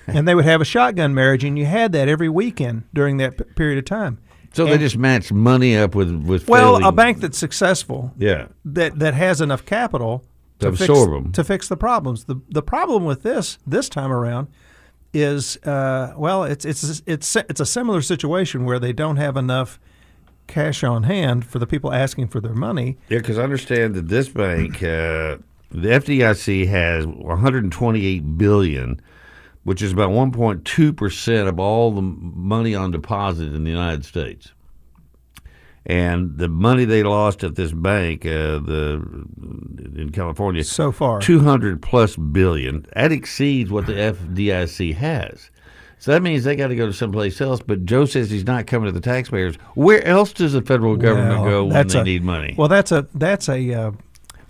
and they would have a shotgun marriage and you had that every weekend during that p- period of time So they just match money up with with well, failing- a bank that's successful, Yeah. that that has enough capital To fix, absorb 'em. to fix the problems. the The problem with this this time around is, uh, well, it's it's it's it's a similar situation where they don't have enough cash on hand for the people asking for their money. Yeah, because I understand that this bank, uh, the FDIC has 128 billion, which is about 1.2 percent of all the money on deposit in the United States. And the money they lost at this bank, uh, the in California, So far. 200 plus billion. That exceeds what the FDIC has. So that means they got to go to someplace else. But Joe says he's not coming to the taxpayers. Where else does the federal government Well, go when they a- need money? Well, that's a that's a. Uh,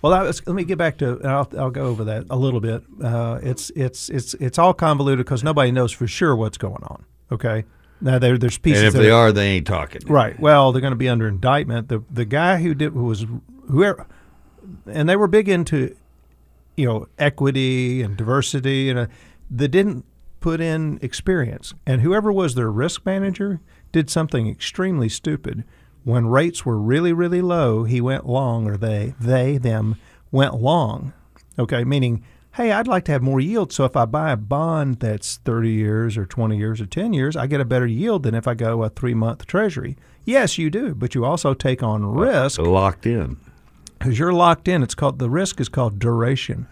well, that was, let me get back to. I'll, I'll go over that a little bit. Uh, it's it's it's it's all convoluted because nobody knows for sure what's going on. Okay, now there there's pieces. and if they are- are, they ain't talking. Right. Well, they're going to be under indictment. The the guy who did who was whoever, and they were big into, you know, equity and diversity, and uh, they didn't put in experience. And whoever was their risk manager did something extremely stupid. When rates were really really low, he went long, or they they them went long. Okay, meaning. Hey, I'd like to have more yield. So if I buy a bond that's 30 years or 20 years or 10 years, I get a better yield than if I go a three month treasury. Yes, you do, but you also take on risk Locked in. because you're locked in. It's called the risk is called duration,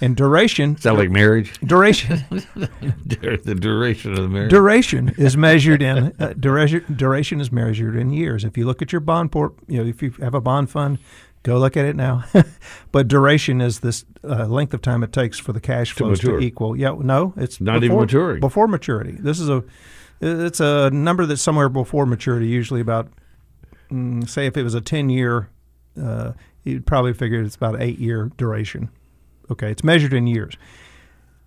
and duration Sound like marriage? duration the duration of the marriage. duration is measured in uh, duration. Duration is measured in years. If you look at your bond port, you know if you have a bond fund, go look at it now. but duration is this uh, length of time it takes for the cash flows to, mature. equal. Yeah, no, it's Not even before- maturing. Before maturity, this is a it's a number that's somewhere before maturity. Usually about mm, say if it was a ten year, uh, you'd probably figure it's about eight year duration. Okay, it's measured in years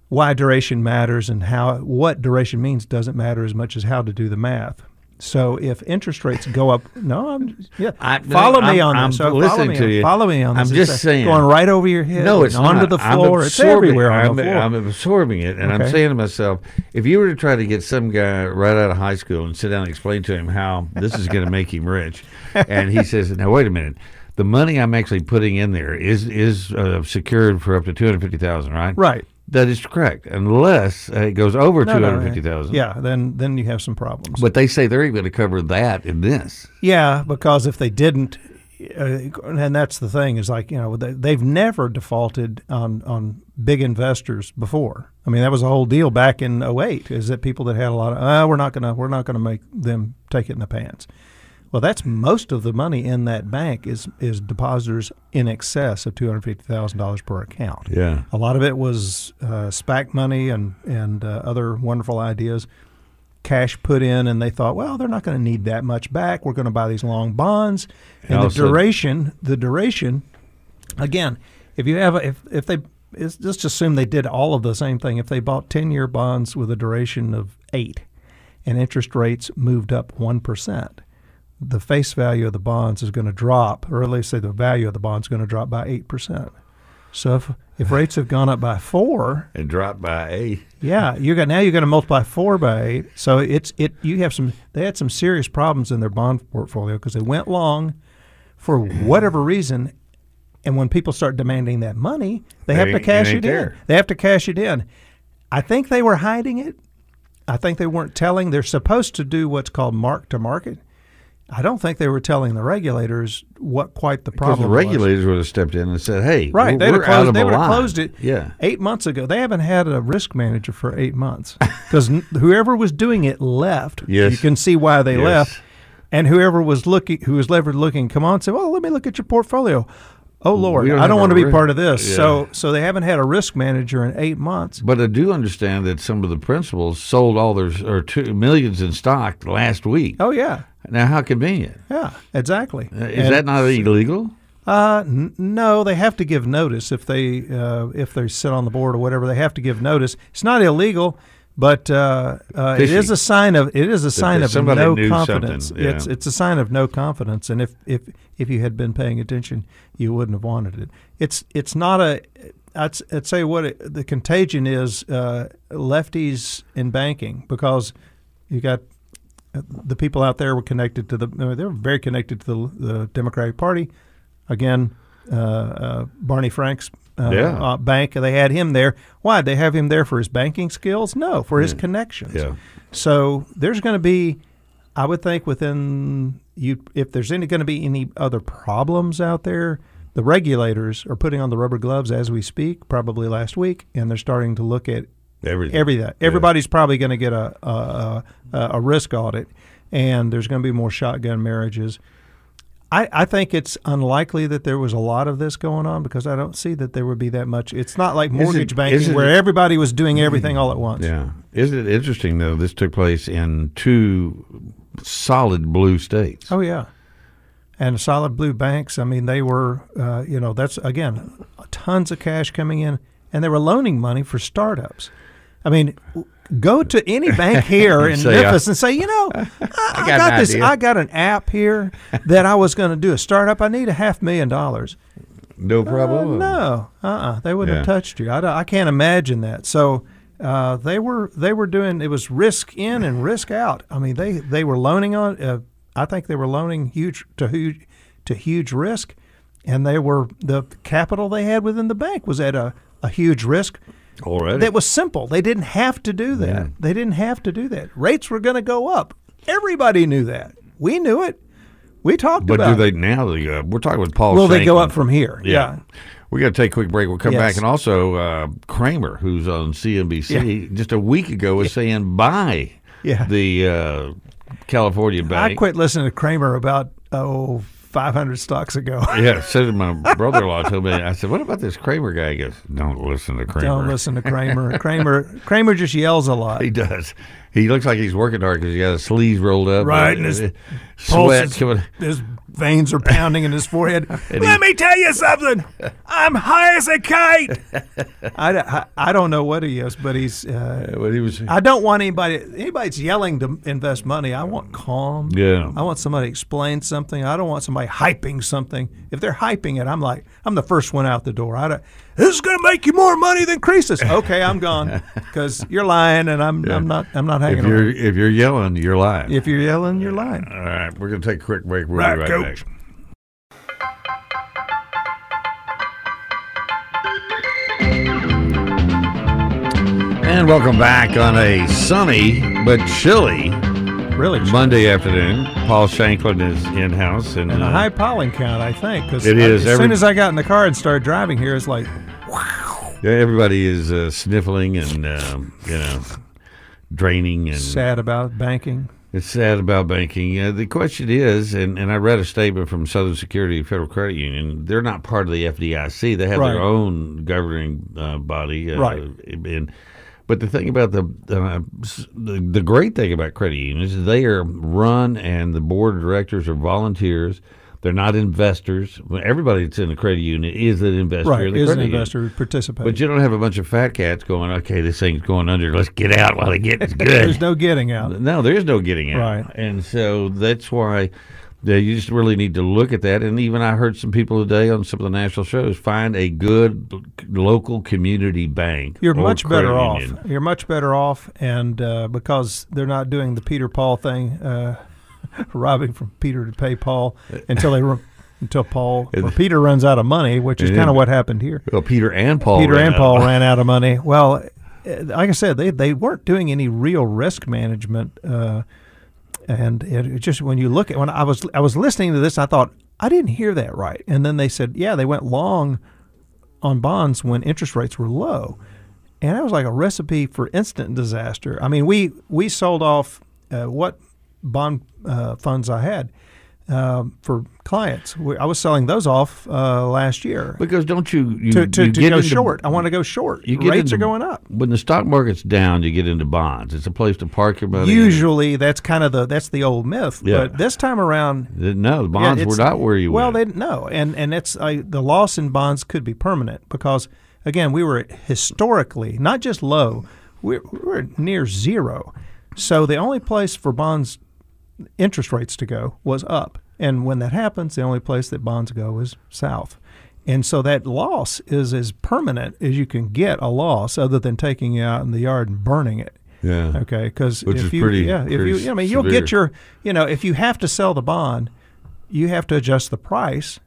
why duration matters and how what duration means doesn't matter as much as how to do the math. So if interest rates go up, no, I'm yeah. I- follow me I'm- on I'm this. So follow listening me to you. Follow me on this. I'm just It's, saying. going right over your head. No, it's onto not. the I'm floor. It's everywhere on I'm, the floor. I'm absorbing it, and I'm saying to myself, if you were to try to get some guy right out of high school and sit down and explain to him how this is going to make him rich, and he says, "Now wait a minute." The money I'm actually putting in there is is uh, secured for up to two hundred fifty thousand, right? right. That is correct, unless uh, it goes over No, two no, hundred fifty thousand. Yeah, then then you have some problems. But they say they're even going to cover that in this. Yeah, because if they didn't, uh, and that's the thing is like you know they, they've never defaulted on on big investors before. I mean that was the whole deal back in 08 is that people that had a lot of uh, we're not gonna we're not gonna make them take it in the pants. Well, that's most of the money in that bank is is depositors in excess of two hundred fifty thousand dollars per account. Yeah. A lot of it was uh, SPAC money and and uh, other wonderful ideas. Cash put in, and they thought, well, they're not going to need that much back. We're going to buy these long bonds, and the duration, the duration. Again, if you have a, if if they it's, just assume they did all of the same thing. If they bought ten year bonds with a duration of eight, and interest rates moved up one percent, the face value of the bonds is going to drop, or at least say the value of the bonds is going to drop by eight percent. So if if rates have gone up by four, And dropped by eight. yeah, you got now you're going to multiply four by eight. So it's it you have some they had some serious problems in their bond portfolio because they went long for mm-hmm. whatever reason, and when people start demanding that money, they It have to ain't- it cash it, in. They have to cash it in. I think they were hiding it. I think they weren't telling. They're supposed to do what's called mark to market. I don't think they were telling the regulators what quite the Because problem the was. regulators would have stepped in and said, "Hey, Right, we're, we're out closed, they would have line." closed it Yeah, eight months ago. They haven't had a risk manager for eight months because whoever was doing it left. Yes. you can see why they Yes. left. And whoever was looking, who was levered looking, come on, say, "Well, let me look at your portfolio." Oh Lord, don't I don't want to be part of this. Yeah. So, so they haven't had a risk manager in eight months. but I do understand that some of the principals sold all their or two millions in stock last week. Oh yeah, Now, how convenient yeah, exactly. Uh, is And- that not illegal? Uh, n- no, they have to give notice if they uh, if they sit on the board or whatever. They have to give notice. It's not illegal, but uh, uh, it is a sign of it is a sign that of no confidence. yeah. It's it's a sign of no confidence. And if if if you had been paying attention, you wouldn't have wanted it. It's it's not a. I'd, I'd say what it, the contagion is uh, lefties in banking because you got uh, the people out there were connected to the they were very connected to the, the Democratic Party. Again, uh, uh, Barney Frank's uh, Yeah. uh, bank. They had him there. Why? They have him there for his banking skills? No, for his connections. Yeah. So there's going to be, I would think, within you, if there's any going to be any other problems out there, the regulators are putting on the rubber gloves as we speak. Probably last week, and they're starting to look at Everything. everything. Everybody's probably going to get a a, a a risk audit, and there's going to be more shotgun marriages. I, I think it's unlikely that there was a lot of this going on because I don't see that there would be that much. It's not like mortgage banking where it- everybody was doing everything all at once. Yeah. Isn't it interesting though? This took place in two solid blue states. Oh yeah, and solid blue banks. I mean, they were, uh, you know, that's again, tons of cash coming in, and they were loaning money for startups. I mean, go to any bank here in uh, Memphis and say, you know, I, I got got, this. idea." I got an app here that I was going to do a startup. I need a half million dollars. No Uh, problem. no, uh, uh they wouldn't have touched you. I, I can't imagine that. So. Uh, they were they were doing it was risk in and risk out. I mean they they were loaning on. Uh, I think they were loaning huge to huge to huge risk, and they were the capital they had within the bank was at a, a huge risk. Already. That was simple. They didn't have to do that. Yeah. They didn't have to do that. Rates were going to go up. Everybody knew that. We knew it. We talked but about But do it. they now? They, uh, we're talking with Paul. Will they go up from here? Yeah. We got to take a quick break. We'll come back. And also, uh, Cramer, who's on CNBC, just a week ago was saying buy Yeah. the uh, California bank. I quit listening to Cramer about oh 500 stocks ago. Yeah, so did my brother-in-law told me. I said, "What about this Cramer guy?" He goes, "Don't listen to Cramer." Don't listen to Cramer. Cramer Cramer just yells a lot. He does. He looks like he's working hard because he got his sleeves rolled up. Right, and and his uh, sweat is- coming. His veins are pounding in his forehead. he- Let me tell you something. I'm high as a kite. I, I, I don't know what he is, but he's. Uh, What he was. I don't want anybody. Anybody's yelling to invest money. I want calm. Yeah. I want somebody to explain something. I don't want somebody hyping something. If they're hyping it, I'm like, I'm the first one out the door. I don't, this is going to make you more money than Croesus. Okay, I'm gone because you're lying, and I'm I'm not I'm not hanging if you're around. if you're yelling, you're lying. If you're yelling, you're lying. All right, we're gonna take a quick break. We'll Right, be right coach. back. And welcome back on a sunny but chilly Really, Monday afternoon. Paul Shanklin is in house, and, and a uh, high pollen count, I think. Because It is. As Every- soon as I got in the car and started driving here, it's like, wow. yeah, everybody is uh, sniffling and um, you know draining and sad about banking. It's sad about banking. Uh, the question is, and, and I read a statement from Southern Security Federal Credit Union. They're not part of the FDIC. They have Right. their own governing uh, body. Uh, Right. And, but the thing about the, uh, the the great thing about credit unions is they are run, and the board of directors are volunteers. They're not investors. Everybody that's in the credit union is an investor. Right, in the is an credit union. investor who. But you don't have a bunch of fat cats going, okay, this thing's going under. Let's get out while it gets good. There's no getting out. No, there is no getting out. Right. And so that's why yeah, you just really need to look at that. And even I heard some people today on some of the national shows find a good local community bank. You're much better off. union. You're much better off, and uh, because they're not doing the Peter Paul thing, uh, robbing from Peter to pay Paul until they run, until Paul or Peter runs out of money, which is kind of what happened here. Well, Peter and Paul. Peter ran and out. Paul ran out of money. Well, uh, like I said, they they weren't doing any real risk management. Uh, And it, just when you look at when I was I was listening to this, I thought I didn't hear that right. And then they said, yeah, they went long on bonds when interest rates were low, and that was like a recipe for instant disaster. I mean, we we sold off uh, what bond uh, funds I had um, for clients. We, I was selling those off uh, last year Because don't you you, to, to, you to get go into- short. I want to go short. You Rates into- are going up. When the stock market's down, you get into bonds. It's a place to park your money. Usually, that's kind of the that's the old myth. Yeah. But this time around, no, the yeah, bonds were not where you well, went. they no, and and it's uh, the loss in bonds could be permanent because again, we were historically not just low, we're, we're near zero. So the only place for bonds interest rates to go was up, and when that happens, the only place that bonds go is south. And so that loss is as permanent as you can get a loss, other than taking it out in the yard and burning it. yeah. Okay, because if you, pretty- yeah, if you, I mean, you'll get your, you know, if you have to sell the bond, you have to adjust the price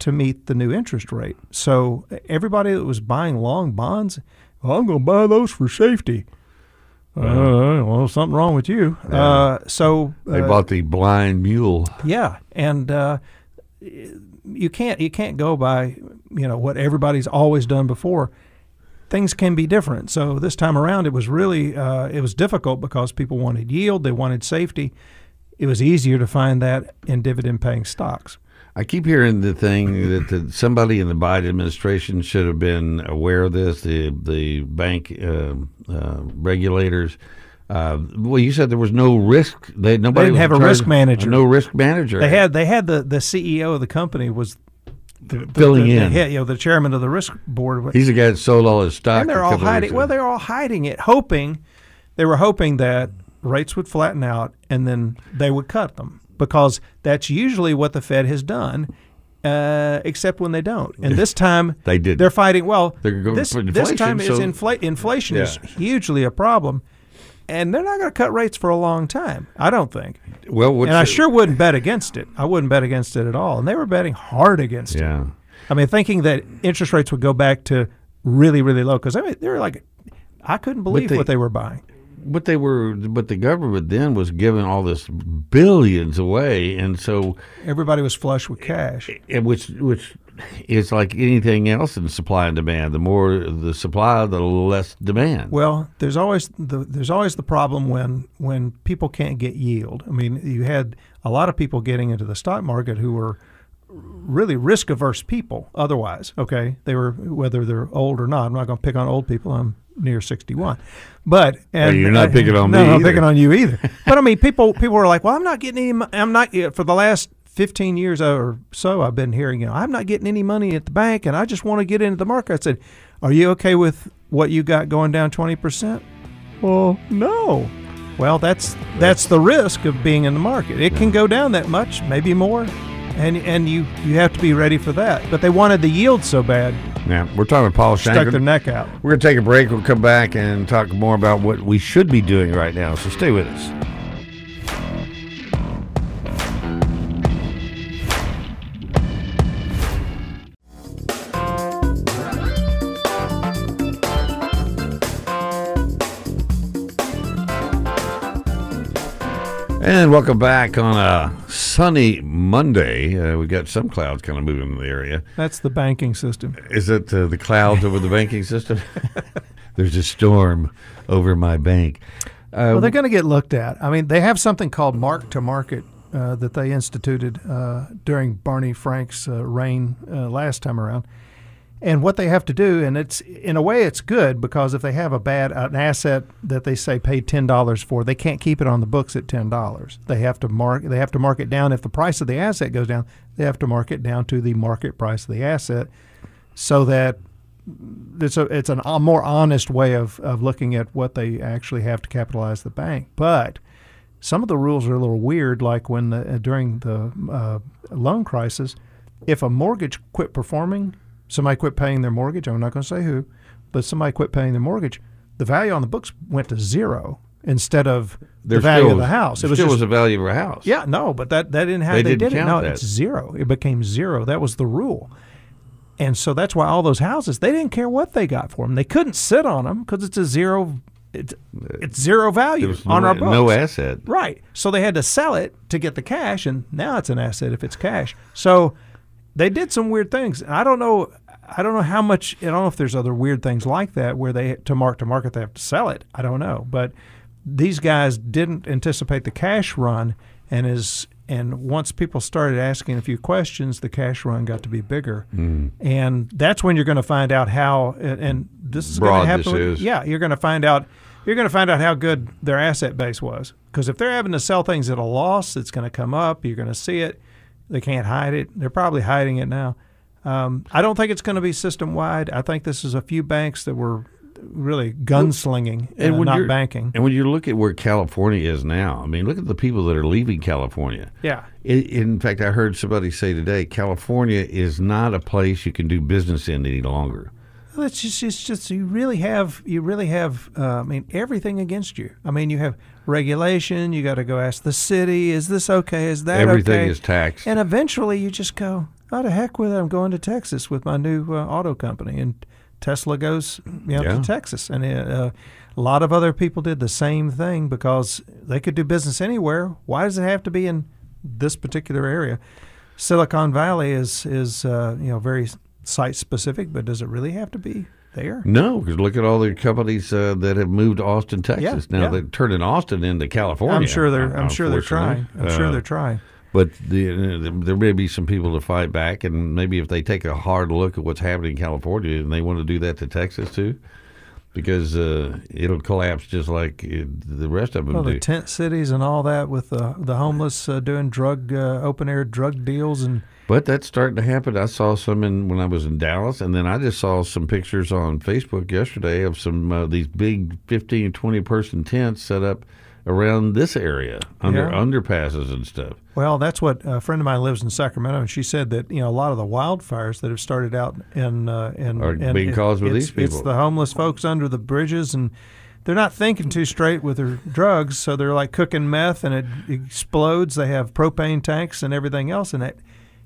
to meet the new interest rate. So everybody that was buying long bonds, well, I'm going to buy those for safety. Uh, well, something wrong with you. Uh, so They uh, bought the blind mule. yeah, and uh, you can't you can't go by you know what everybody's always done before. Things can be different. So this time around, it was really uh, it was difficult because people wanted yield, they wanted safety. It was easier to find that in dividend paying stocks. I keep hearing the thing that the, somebody in the Biden administration should have been aware of this. The the bank uh, regulators. Uh, well, you said there was no risk. They nobody didn't have a risk manager. No risk manager. They had they had the, the CEO of the company was the, Filling the, the in. head- you know, the chairman of the risk board. He's the guy that sold all his stock. and they're all hiding. Well, they're all hiding it, hoping they were hoping that rates would flatten out and then they would cut them because that's usually what the Fed has done. Uh, except when they don't, and this time They didn't. They're fighting. Well, They're going this this time is so- infla- inflation is hugely a problem, and they're not going to cut rates for a long time. I don't think. well, what's and I sure wouldn't bet against it. I wouldn't bet against it at all. And they were betting hard against it. Yeah. I mean, thinking that interest rates would go back to really, really low because I mean, they were like, I couldn't believe they- what they were buying. But they were, but the government then was giving all this billions away, and so Everybody was flush with cash. and which which is like anything else in supply and demand. The more the supply, the less demand. Well, there's always the there's always the problem when when people can't get yield. I mean, you had a lot of people getting into the stock market who were really risk averse people. Otherwise, okay, they were whether they're old or not. I'm not going to pick on old people. I'm near 61, but and you're not picking on no, me I'm either. picking on you either. but I mean, people people were like, well, I'm not getting any. I'm not for the last 15 years or so. I've been hearing, you know, I'm not getting any money at the bank, and I just want to get into the market. I said, are you okay with what you got going down 20 percent? Well, no. Well, that's that's the risk of being in the market. It can go down that much, maybe more, and and you you have to be ready for that. But they wanted the yield so bad, Yeah, we're talking with Paul stuck their neck out. We're going to take a break. We'll come back and talk more about what we should be doing right now. So stay with us. And welcome back on a sunny Monday. Uh, we've got some clouds kind of moving in the area. That's the banking system. Is it uh, the clouds over the banking system? There's a storm over my bank. Uh, Well, they're going to get looked at. I mean, they have something called mark to market uh, that they instituted uh, during Barney Frank's uh, reign uh, last time around. And what they have to do, and it's in a way it's good because if they have a bad an asset that they say paid ten dollars for, they can't keep it on the books at ten dollars. They have to mark they have to mark it down. If the price of the asset goes down, they have to mark it down to the market price of the asset, so that it's a it's an, a more honest way of, of looking at what they actually have to capitalize the bank. But some of the rules are a little weird, like when the, during the uh, loan crisis, if a mortgage quit performing, somebody quit paying their mortgage. I'm not going to say who, but somebody quit paying their mortgage. The value on the books went to zero instead of there the value of the house. It was still just was the value of a house. yeah, no, but that that didn't have They they, didn't did it. No, that. it's zero. It became zero. That was the rule. And so that's why all those houses they didn't care what they got for them. They couldn't sit on them because it's a zero it's it's zero value on no, our books. no asset. Right. So they had to sell it to get the cash, and now it's an asset if it's cash. So they did some weird things. I don't know. I don't know how much. I don't know if there's other weird things like that where they to mark to market they have to sell it. I don't know, but these guys didn't anticipate the cash run, and is and once people started asking a few questions, the cash run got to be bigger, Mm. and that's when you're going to find out how. And, and this is going to happen. this with- is. Yeah, you're going to find out. You're going to find out how good their asset base was. Because if they're having to sell things at a loss, it's going to come up. You're going to see it. They can't hide it. They're probably hiding it now. Um, I don't think it's going to be system wide. I think this is a few banks that were really gunslinging and when not banking. And when you look at where California is now, I mean, look at the people that are leaving California. Yeah. In, in fact, I heard somebody say today, California is not a place you can do business in any longer. Well, it's just, it's just you really have you really have uh, I mean everything against you. I mean you have regulation. You got to go ask the city, is this okay? Is that Everything okay? is taxed. And eventually you just go, oh to heck with it. I'm going to Texas with my new uh, auto company, and Tesla goes you know, Yeah. to Texas, and uh, a lot of other people did the same thing because they could do business anywhere. Why does it have to be in this particular area? Silicon Valley is is uh, you know very site specific, but does it really have to be there? No, because look at all the companies uh, that have moved to Austin, Texas. Yeah, now yeah. they're turning Austin into California. I'm sure they're I'm sure they're trying. I'm sure Uh, they're trying. But the, uh, there may be some people to fight back, and maybe if they take a hard look at what's happening in California, and they want to do that to Texas too, because uh, it'll collapse just like the rest of them Well, do. the tent cities and all that with the the homeless uh, doing drug uh, open air drug deals and But that's starting to happen. I saw some in when I was in Dallas, and then I just saw some pictures on Facebook yesterday of some uh, these big 15, 20 person tents set up around this area under Yeah. underpasses and stuff. Well, that's what a friend of mine lives in Sacramento, and she said that you know a lot of the wildfires that have started out in uh, in Are in- being caused it's, these It's people. the homeless folks under the bridges, and they're not thinking too straight with their drugs, so they're like cooking meth, and it explodes. They have propane tanks and everything else, and it.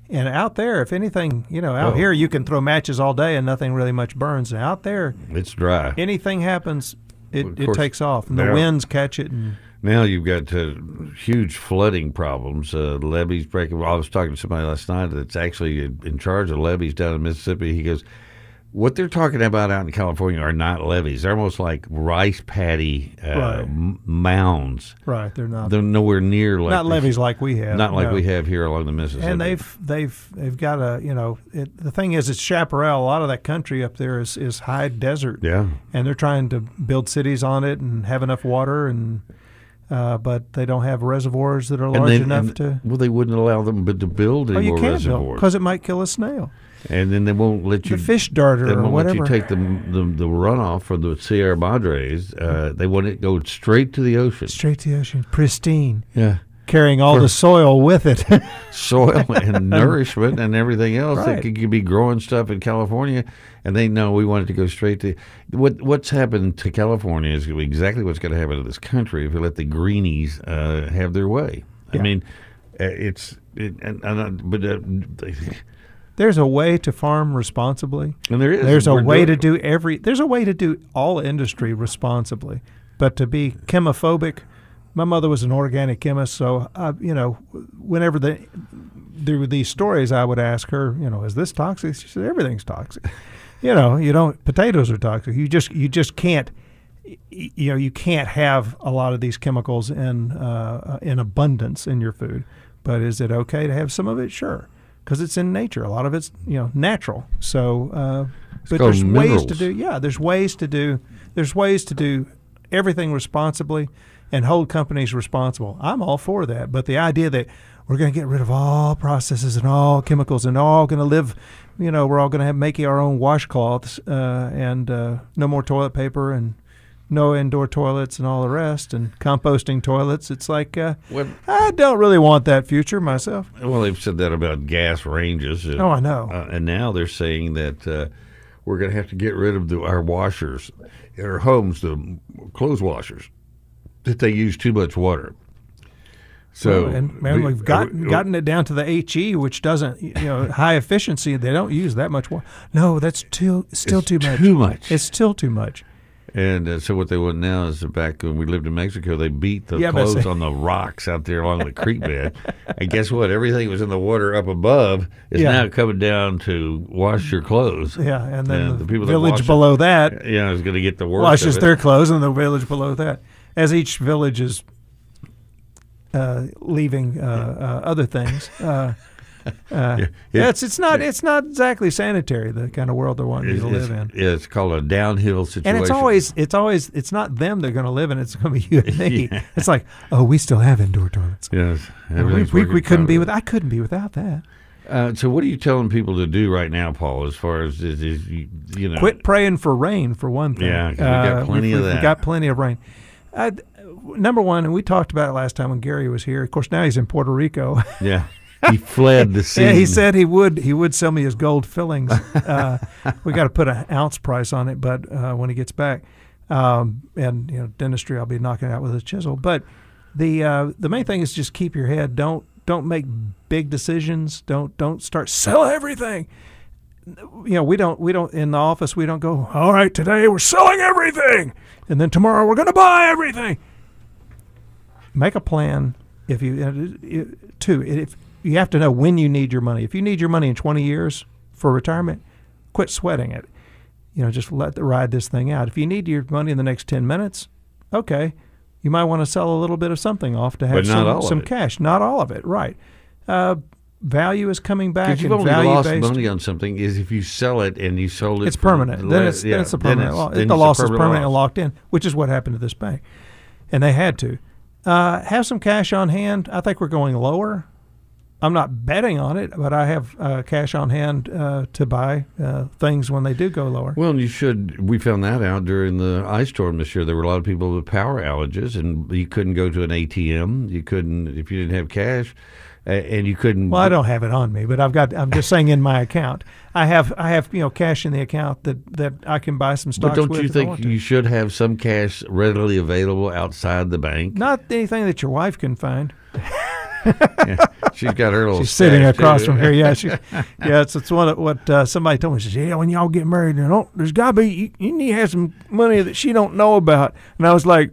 And out there, if anything, you know, out Oh. here you can throw matches all day and nothing really much burns. And out there, It's dry. anything happens, it, Of it takes off, and the winds catch it. And Now you've got uh, huge flooding problems. Uh, levees breaking. I was talking to somebody last night that's actually in charge of levees down in Mississippi. He goes, "What they're talking about out in California are not levees. They're almost like rice paddy uh, Right. m- mounds. right, they're not They're nowhere near like not levees like we have, not like no. we have here along the Mississippi. And they've they've they've got a you know it, the thing is it's chaparral. A lot of that country up there is is high desert. yeah. and they're trying to build cities on it and have enough water and. Uh, but they don't have reservoirs that are large they, enough and- to. well, they wouldn't allow them but to build Oh, any you more can't reservoirs, because it might kill a snail. And then they won't let you. The fish darter They or won't let whatever. you take the, the the runoff from the Sierra Madres. Uh, they want it to go straight to the ocean. straight to the ocean, pristine, Yeah, carrying all the soil with it. soil and nourishment and everything else Right. that could, could be growing stuff in California, and they know we want it to go straight to what what's happened to California is exactly what's going to happen to this country if we let the greenies uh, have their way. I mean, uh, it's it, and, and uh, but uh, There's a way to farm responsibly. and there is There's a way to do every. There's a way to do all industry responsibly, but to be chemophobic. My mother was an organic chemist, so I, you know, whenever the there were these stories, I would ask her, you know, is this toxic? She said everything's toxic. you know, you don't. Potatoes are toxic. You just you just can't. You know, you can't have a lot of these chemicals in uh, in abundance in your food. But is it okay to have some of it? Sure, because it's in nature. A lot of it's you know natural. So, uh, but there's ways to do. Yeah, there's ways to do. There's ways to do everything responsibly and hold companies responsible. I'm all for that. But the idea that we're going to get rid of all processes and all chemicals and all going to live, you know, we're all going to have making our own washcloths uh, and uh, no more toilet paper and no indoor toilets and all the rest and composting toilets. It's like uh, I don't really want that future myself. Well, they've said that about gas ranges. uh, Oh, I know. Uh, and now they're saying that uh, we're going to have to get rid of the, our washers in our homes, the clothes washers, that they use too much water. So, Well, and man, we- we've gotten uh, gotten it down to the HE, which doesn't, you know, high efficiency. They don't use that much water. No, that's too still too much. too much. It's still too much. And uh, so what they want now is back when we lived in Mexico, they beat the Yeah, clothes on the rocks out there along the creek bed. And guess what? Everything that was in the water up above is Yeah. now coming down to wash your clothes. Yeah, and then Yeah, the, the people that village wash it- below that Yeah, is going to get the worst. washes their clothes, and the village below that, as each village is uh, leaving uh, uh, other things. Uh, uh, yeah, it's it's not it's not exactly sanitary the kind of world they're wanting you to live in. it's- yeah, it's called a downhill situation. And it's always it's always it's not them they're going to live in. It's going to be you and me. Yeah. It's like oh we still have indoor toilets. yes. We, we, we couldn't be with I couldn't be without that. Uh, so, what are you telling people to do right now, Paul? As far as is, is you, know, Quit praying for rain for one thing. Yeah, we got plenty we've- of we've got plenty of rain. Uh, number one, and we talked about it last time when Gary was here. Of course, now he's in Puerto Rico. Yeah, he fled the scene. yeah, he said he would he would sell me his gold fillings. Uh, we got to put an ounce price on it, but uh, when he gets back, um, and you know, dentistry, I'll be knocking it out with a chisel. But the uh, the main thing is just keep your head. Don't don't make big decisions. Don't don't start sell everything. You know, we don't we don't in the office we don't go. All right, today we're selling everything, and then tomorrow we're going to buy everything. Make a plan. If you uh, two, if you have to know when you need your money. If you need your money in 20 years for retirement, quit sweating it. You know, just let the ride this thing out. If you need your money in the next 10 minutes, okay, you might want to sell a little bit of something off to have some, some cash. Not all of it, right? Uh, value is coming back. Because you've only lost based. money on something is if you sell it and you sold it. It's permanent. the Then it's, yeah, then it's a permanent loss. then The loss is permanent permanent and locked in, which is what happened to this bank, and they had to uh, have some cash on hand. I think we're going lower. I'm not betting on it, but I have uh, cash on hand uh, to buy uh, things when they do go lower. Well, and you should. We found that out during the ice storm this year. There were a lot of people with power outages, and you couldn't go to an ATM. You couldn't if you didn't have cash, and you couldn't. Well, I don't have it on me, but I've got. I'm just saying in my account, I have. I have you know cash in the account that that I can buy some stocks But don't you think you should have some cash readily available outside the bank? Not anything that your wife can find. She's got her little. She's sitting across too. from here. Yeah, she, yeah. It's, it's one of what uh, somebody told me. She says, "Yeah, when y'all get married, you know, there's got to be you, you need to have some money that she don't know about." And I was like,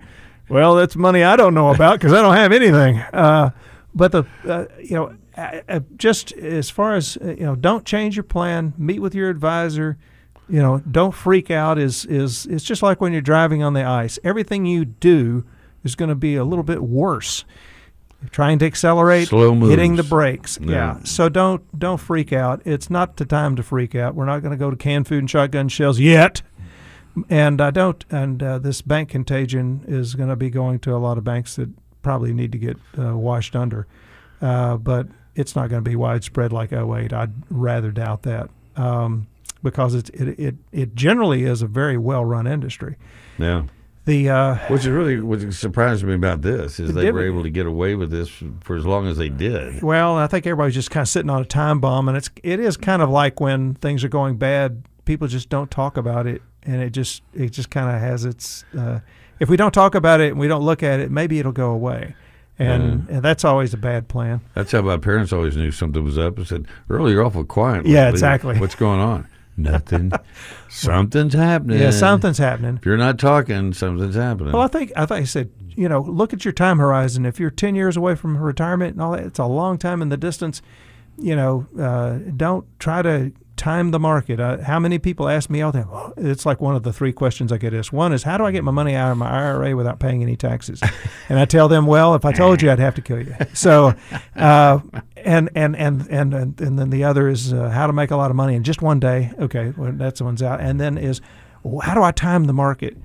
"Well, that's money I don't know about because I don't have anything." Uh, but the uh, you know, uh, uh, just as far as uh, you know, don't change your plan. Meet with your advisor. You know, don't freak out. Is is it's just like when you're driving on the ice. Everything you do is going to be a little bit worse. Trying to accelerate, Slow hitting the brakes. Yeah. Yeah. So don't don't freak out. It's not the time to freak out. We're not going to go to canned food and shotgun shells yet. And I don't. And uh, this bank contagion is going to be going to a lot of banks that probably need to get uh, washed under. Uh, but it's not going to be widespread like 08. I'd rather doubt that um, because it's, it, it it generally is a very well run industry. Yeah. The uh, Which is really what surprised me about this is The they were able to get away with this for as long as they did. Well, I think everybody's just kind of sitting on a time bomb, and it's it is kind of like when things are going bad, people just don't talk about it, and it just it just kind of has its. Uh, if we don't talk about it and we don't look at it, maybe it'll go away, and, and that's always a bad plan. That's how my parents always knew something was up. I said, "Earle, you're awful quiet." Yeah, lately. exactly. What's going on? Nothing. something's happening. Yeah, something's happening. If you're not talking, something's happening. Well, I think I think I said, you know, look at your time horizon. If you're ten years away from retirement and all that, it's a long time in the distance. You know, uh, don't try to time the market. Uh, how many people ask me all the time? It's like one of the three questions I get asked. One is, how do I get my money out of my IRA without paying any taxes? and I tell them, well, if I told you, I'd have to kill you. So, uh, and, and and and and and then the other is uh, how to make a lot of money in just one day. Okay, well, that's one's out. And then is, well, how do I time the market?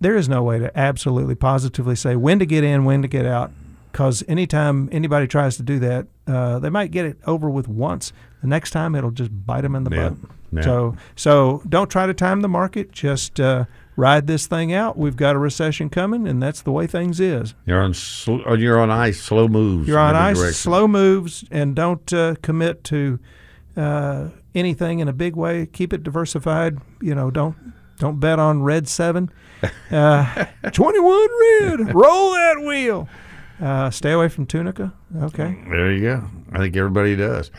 there is no way to absolutely positively say when to get in, when to get out, because anytime anybody tries to do that, uh, they might get it over with once. The next time, it'll just bite them in the Yeah. butt. Yeah. So, so don't try to time the market. Just uh, ride this thing out. We've got a recession coming, and that's the way things is. you're on sl- or you're on ice, slow moves. You're on ice, direction. slow moves, and don't uh, commit to uh, anything in a big way. Keep it diversified. You know, don't don't bet on red seven. Uh, Twenty-one red. Roll that wheel. Uh, stay away from Tunica. Okay. There you go. I think everybody does.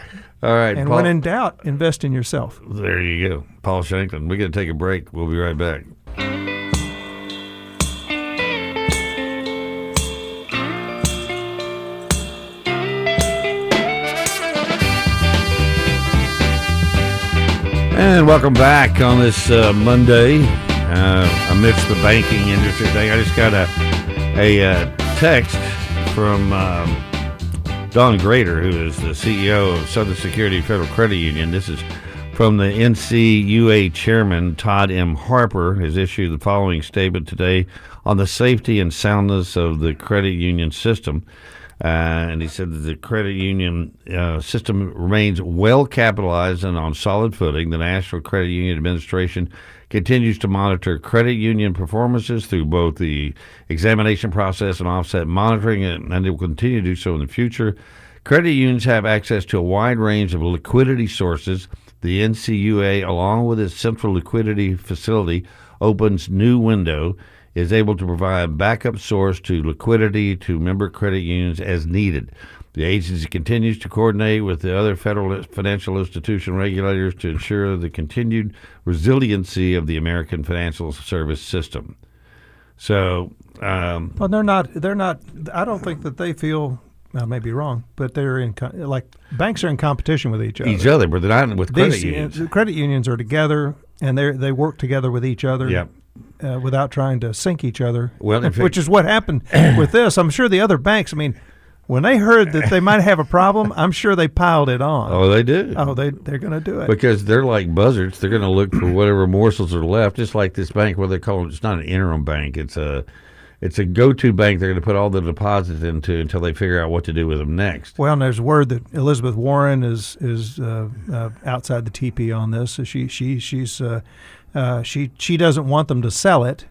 All right. And Paul, when in doubt, invest in yourself. There you go. Paul Shanklin, we got to take a break. We'll be right back. And welcome back on this uh, Monday uh, amidst the banking industry thing. I just got a, a uh, text from. Um, Don Grader, who is the CEO of Southern Security Federal Credit Union. This is from the NCUA chairman, Todd M. Harper, has issued the following statement today on the safety and soundness of the credit union system. Uh, and he said that the credit union uh, system remains well capitalized and on solid footing. The National Credit Union Administration continues to monitor credit union performances through both the examination process and offset monitoring, and it will continue to do so in the future. Credit unions have access to a wide range of liquidity sources the NCUA, along with its central liquidity facility, opens new window is able to provide backup source to liquidity to member credit unions as needed. The agency continues to coordinate with the other federal financial institution regulators to ensure the continued resiliency of the American financial service system. So, um, well, they're not. They're not. I don't think that they feel I may be wrong, but they're in like banks are in competition with each other. Each other, but they're not with credit These, unions. Credit unions are together, and they they work together with each other. Yep. Uh, without trying to sink each other. Well, which is what happened with this. I'm sure the other banks. I mean, when they heard that they might have a problem, I'm sure they piled it on. Oh, they did. Oh, they they're going to do it because they're like buzzards. They're going to look for whatever morsels are left. Just like this bank, where they call it. It's not an interim bank. It's a it's a go-to bank they're going to put all the deposits into until they figure out what to do with them next. Well, and there's word that Elizabeth Warren is is uh, uh, outside the teepee on this. She she she's uh, uh, she she doesn't want them to sell it,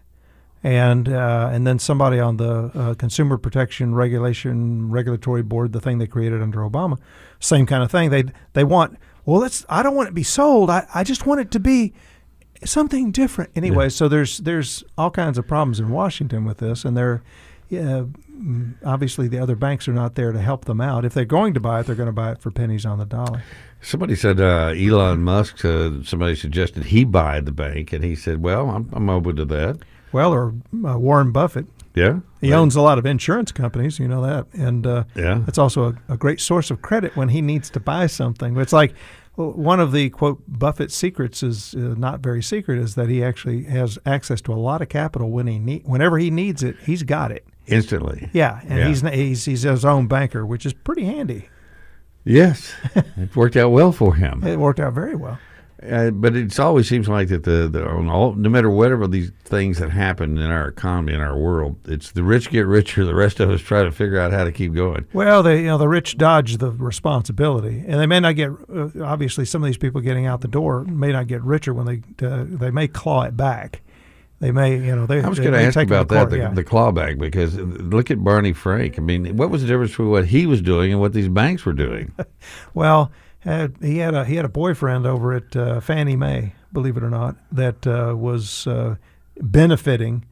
and uh, and then somebody on the uh, Consumer Protection Regulation Regulatory Board, the thing they created under Obama, same kind of thing. They they want well, let's. I don't want it to be sold. I, I just want it to be something different. Anyway, yeah. so there's there's all kinds of problems in Washington with this, and they're yeah, obviously the other banks are not there to help them out. If they're going to buy it, they're going to buy it for pennies on the dollar. Somebody said uh, Elon Musk. Uh, somebody suggested he buy the bank, and he said, "Well, I'm, I'm open to that." Well, or uh, Warren Buffett. Yeah, he right. owns a lot of insurance companies. You know that, and uh, yeah, it's also a, a, great source of credit when he needs to buy something. It's like one of the quote Buffett secrets is uh, not very secret is that he actually has access to a lot of capital when he need whenever he needs it, he's got it instantly. Yeah, and yeah. he's he's he's his own banker, which is pretty handy. Yes, it worked out well for him. It worked out very well. Uh, but it always seems like that the, the all, no matter whatever these things that happen in our economy in our world, it's the rich get richer. The rest of us try to figure out how to keep going. Well, they you know the rich dodge the responsibility, and they may not get. Uh, obviously, some of these people getting out the door may not get richer when they uh, they may claw it back. They may, you know, they. I was going to ask about that, the, yeah. the clawback, because look at Barney Frank. I mean, what was the difference between what he was doing and what these banks were doing? well, had he had a he had a boyfriend over at uh, Fannie Mae, believe it or not, that uh, was uh, benefiting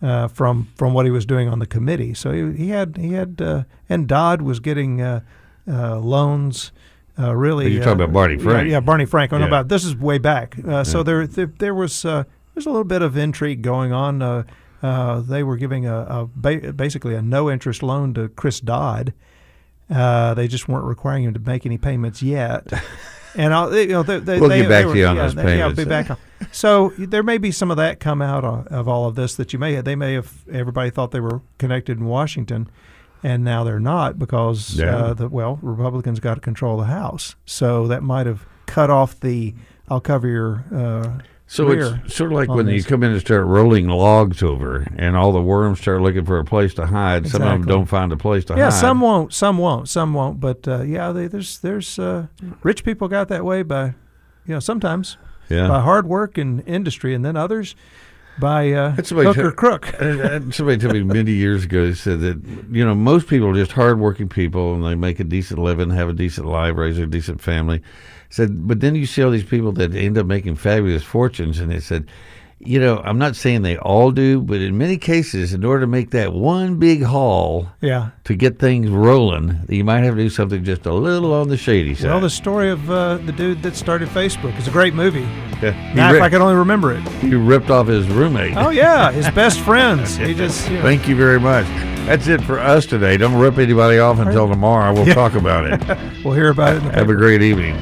uh, from from what he was doing on the committee. So he, he had he had uh, and Dodd was getting uh, loans. really, you're talking about Barney Frank. Yeah, yeah Barney Frank. I yeah. about this is way back. Yeah. So there, there, there was there's a little bit of intrigue going on. they were giving a, a ba- basically a no interest loan to Chris Dodd uh, they just weren't requiring him to make any payments yet. And I'll, you know, they, they, we'll they, get back were, to you on yeah, those payments. Yeah, I'll be back on. So there may be some of that come out of, of all of this that you may they may have everybody thought they were connected in Washington, and now they're not because yeah. uh, the well Republicans got to control the House, so that might have cut off the I'll cover your uh, so it's sort of like when you come in and start rolling logs over, and all the worms start looking for a place to hide. Exactly. Some of them don't find a place to yeah, hide. Yeah, some won't, some won't, some won't. But uh, yeah, they, there's there's uh, rich people got that way by, you know, sometimes yeah. by hard work and industry, and then others by uh, hook or crook. somebody told me many years ago They said that you know most people are just hardworking people, and they make a decent living, have a decent life, raise a decent family said, but then you see all these people that end up making fabulous fortunes, and they said, you know, I'm not saying they all do, but in many cases, in order to make that one big haul, yeah, to get things rolling, you might have to do something just a little on the shady side. Well, the story of uh, the dude that started Facebook is a great movie. Yeah, now, if I can only remember it, he ripped off his roommate. Oh yeah, his best friends. He just. You know. Thank you very much. That's it for us today. Don't rip anybody off until tomorrow. We'll yeah. talk about it. we'll hear about it. Have a great evening.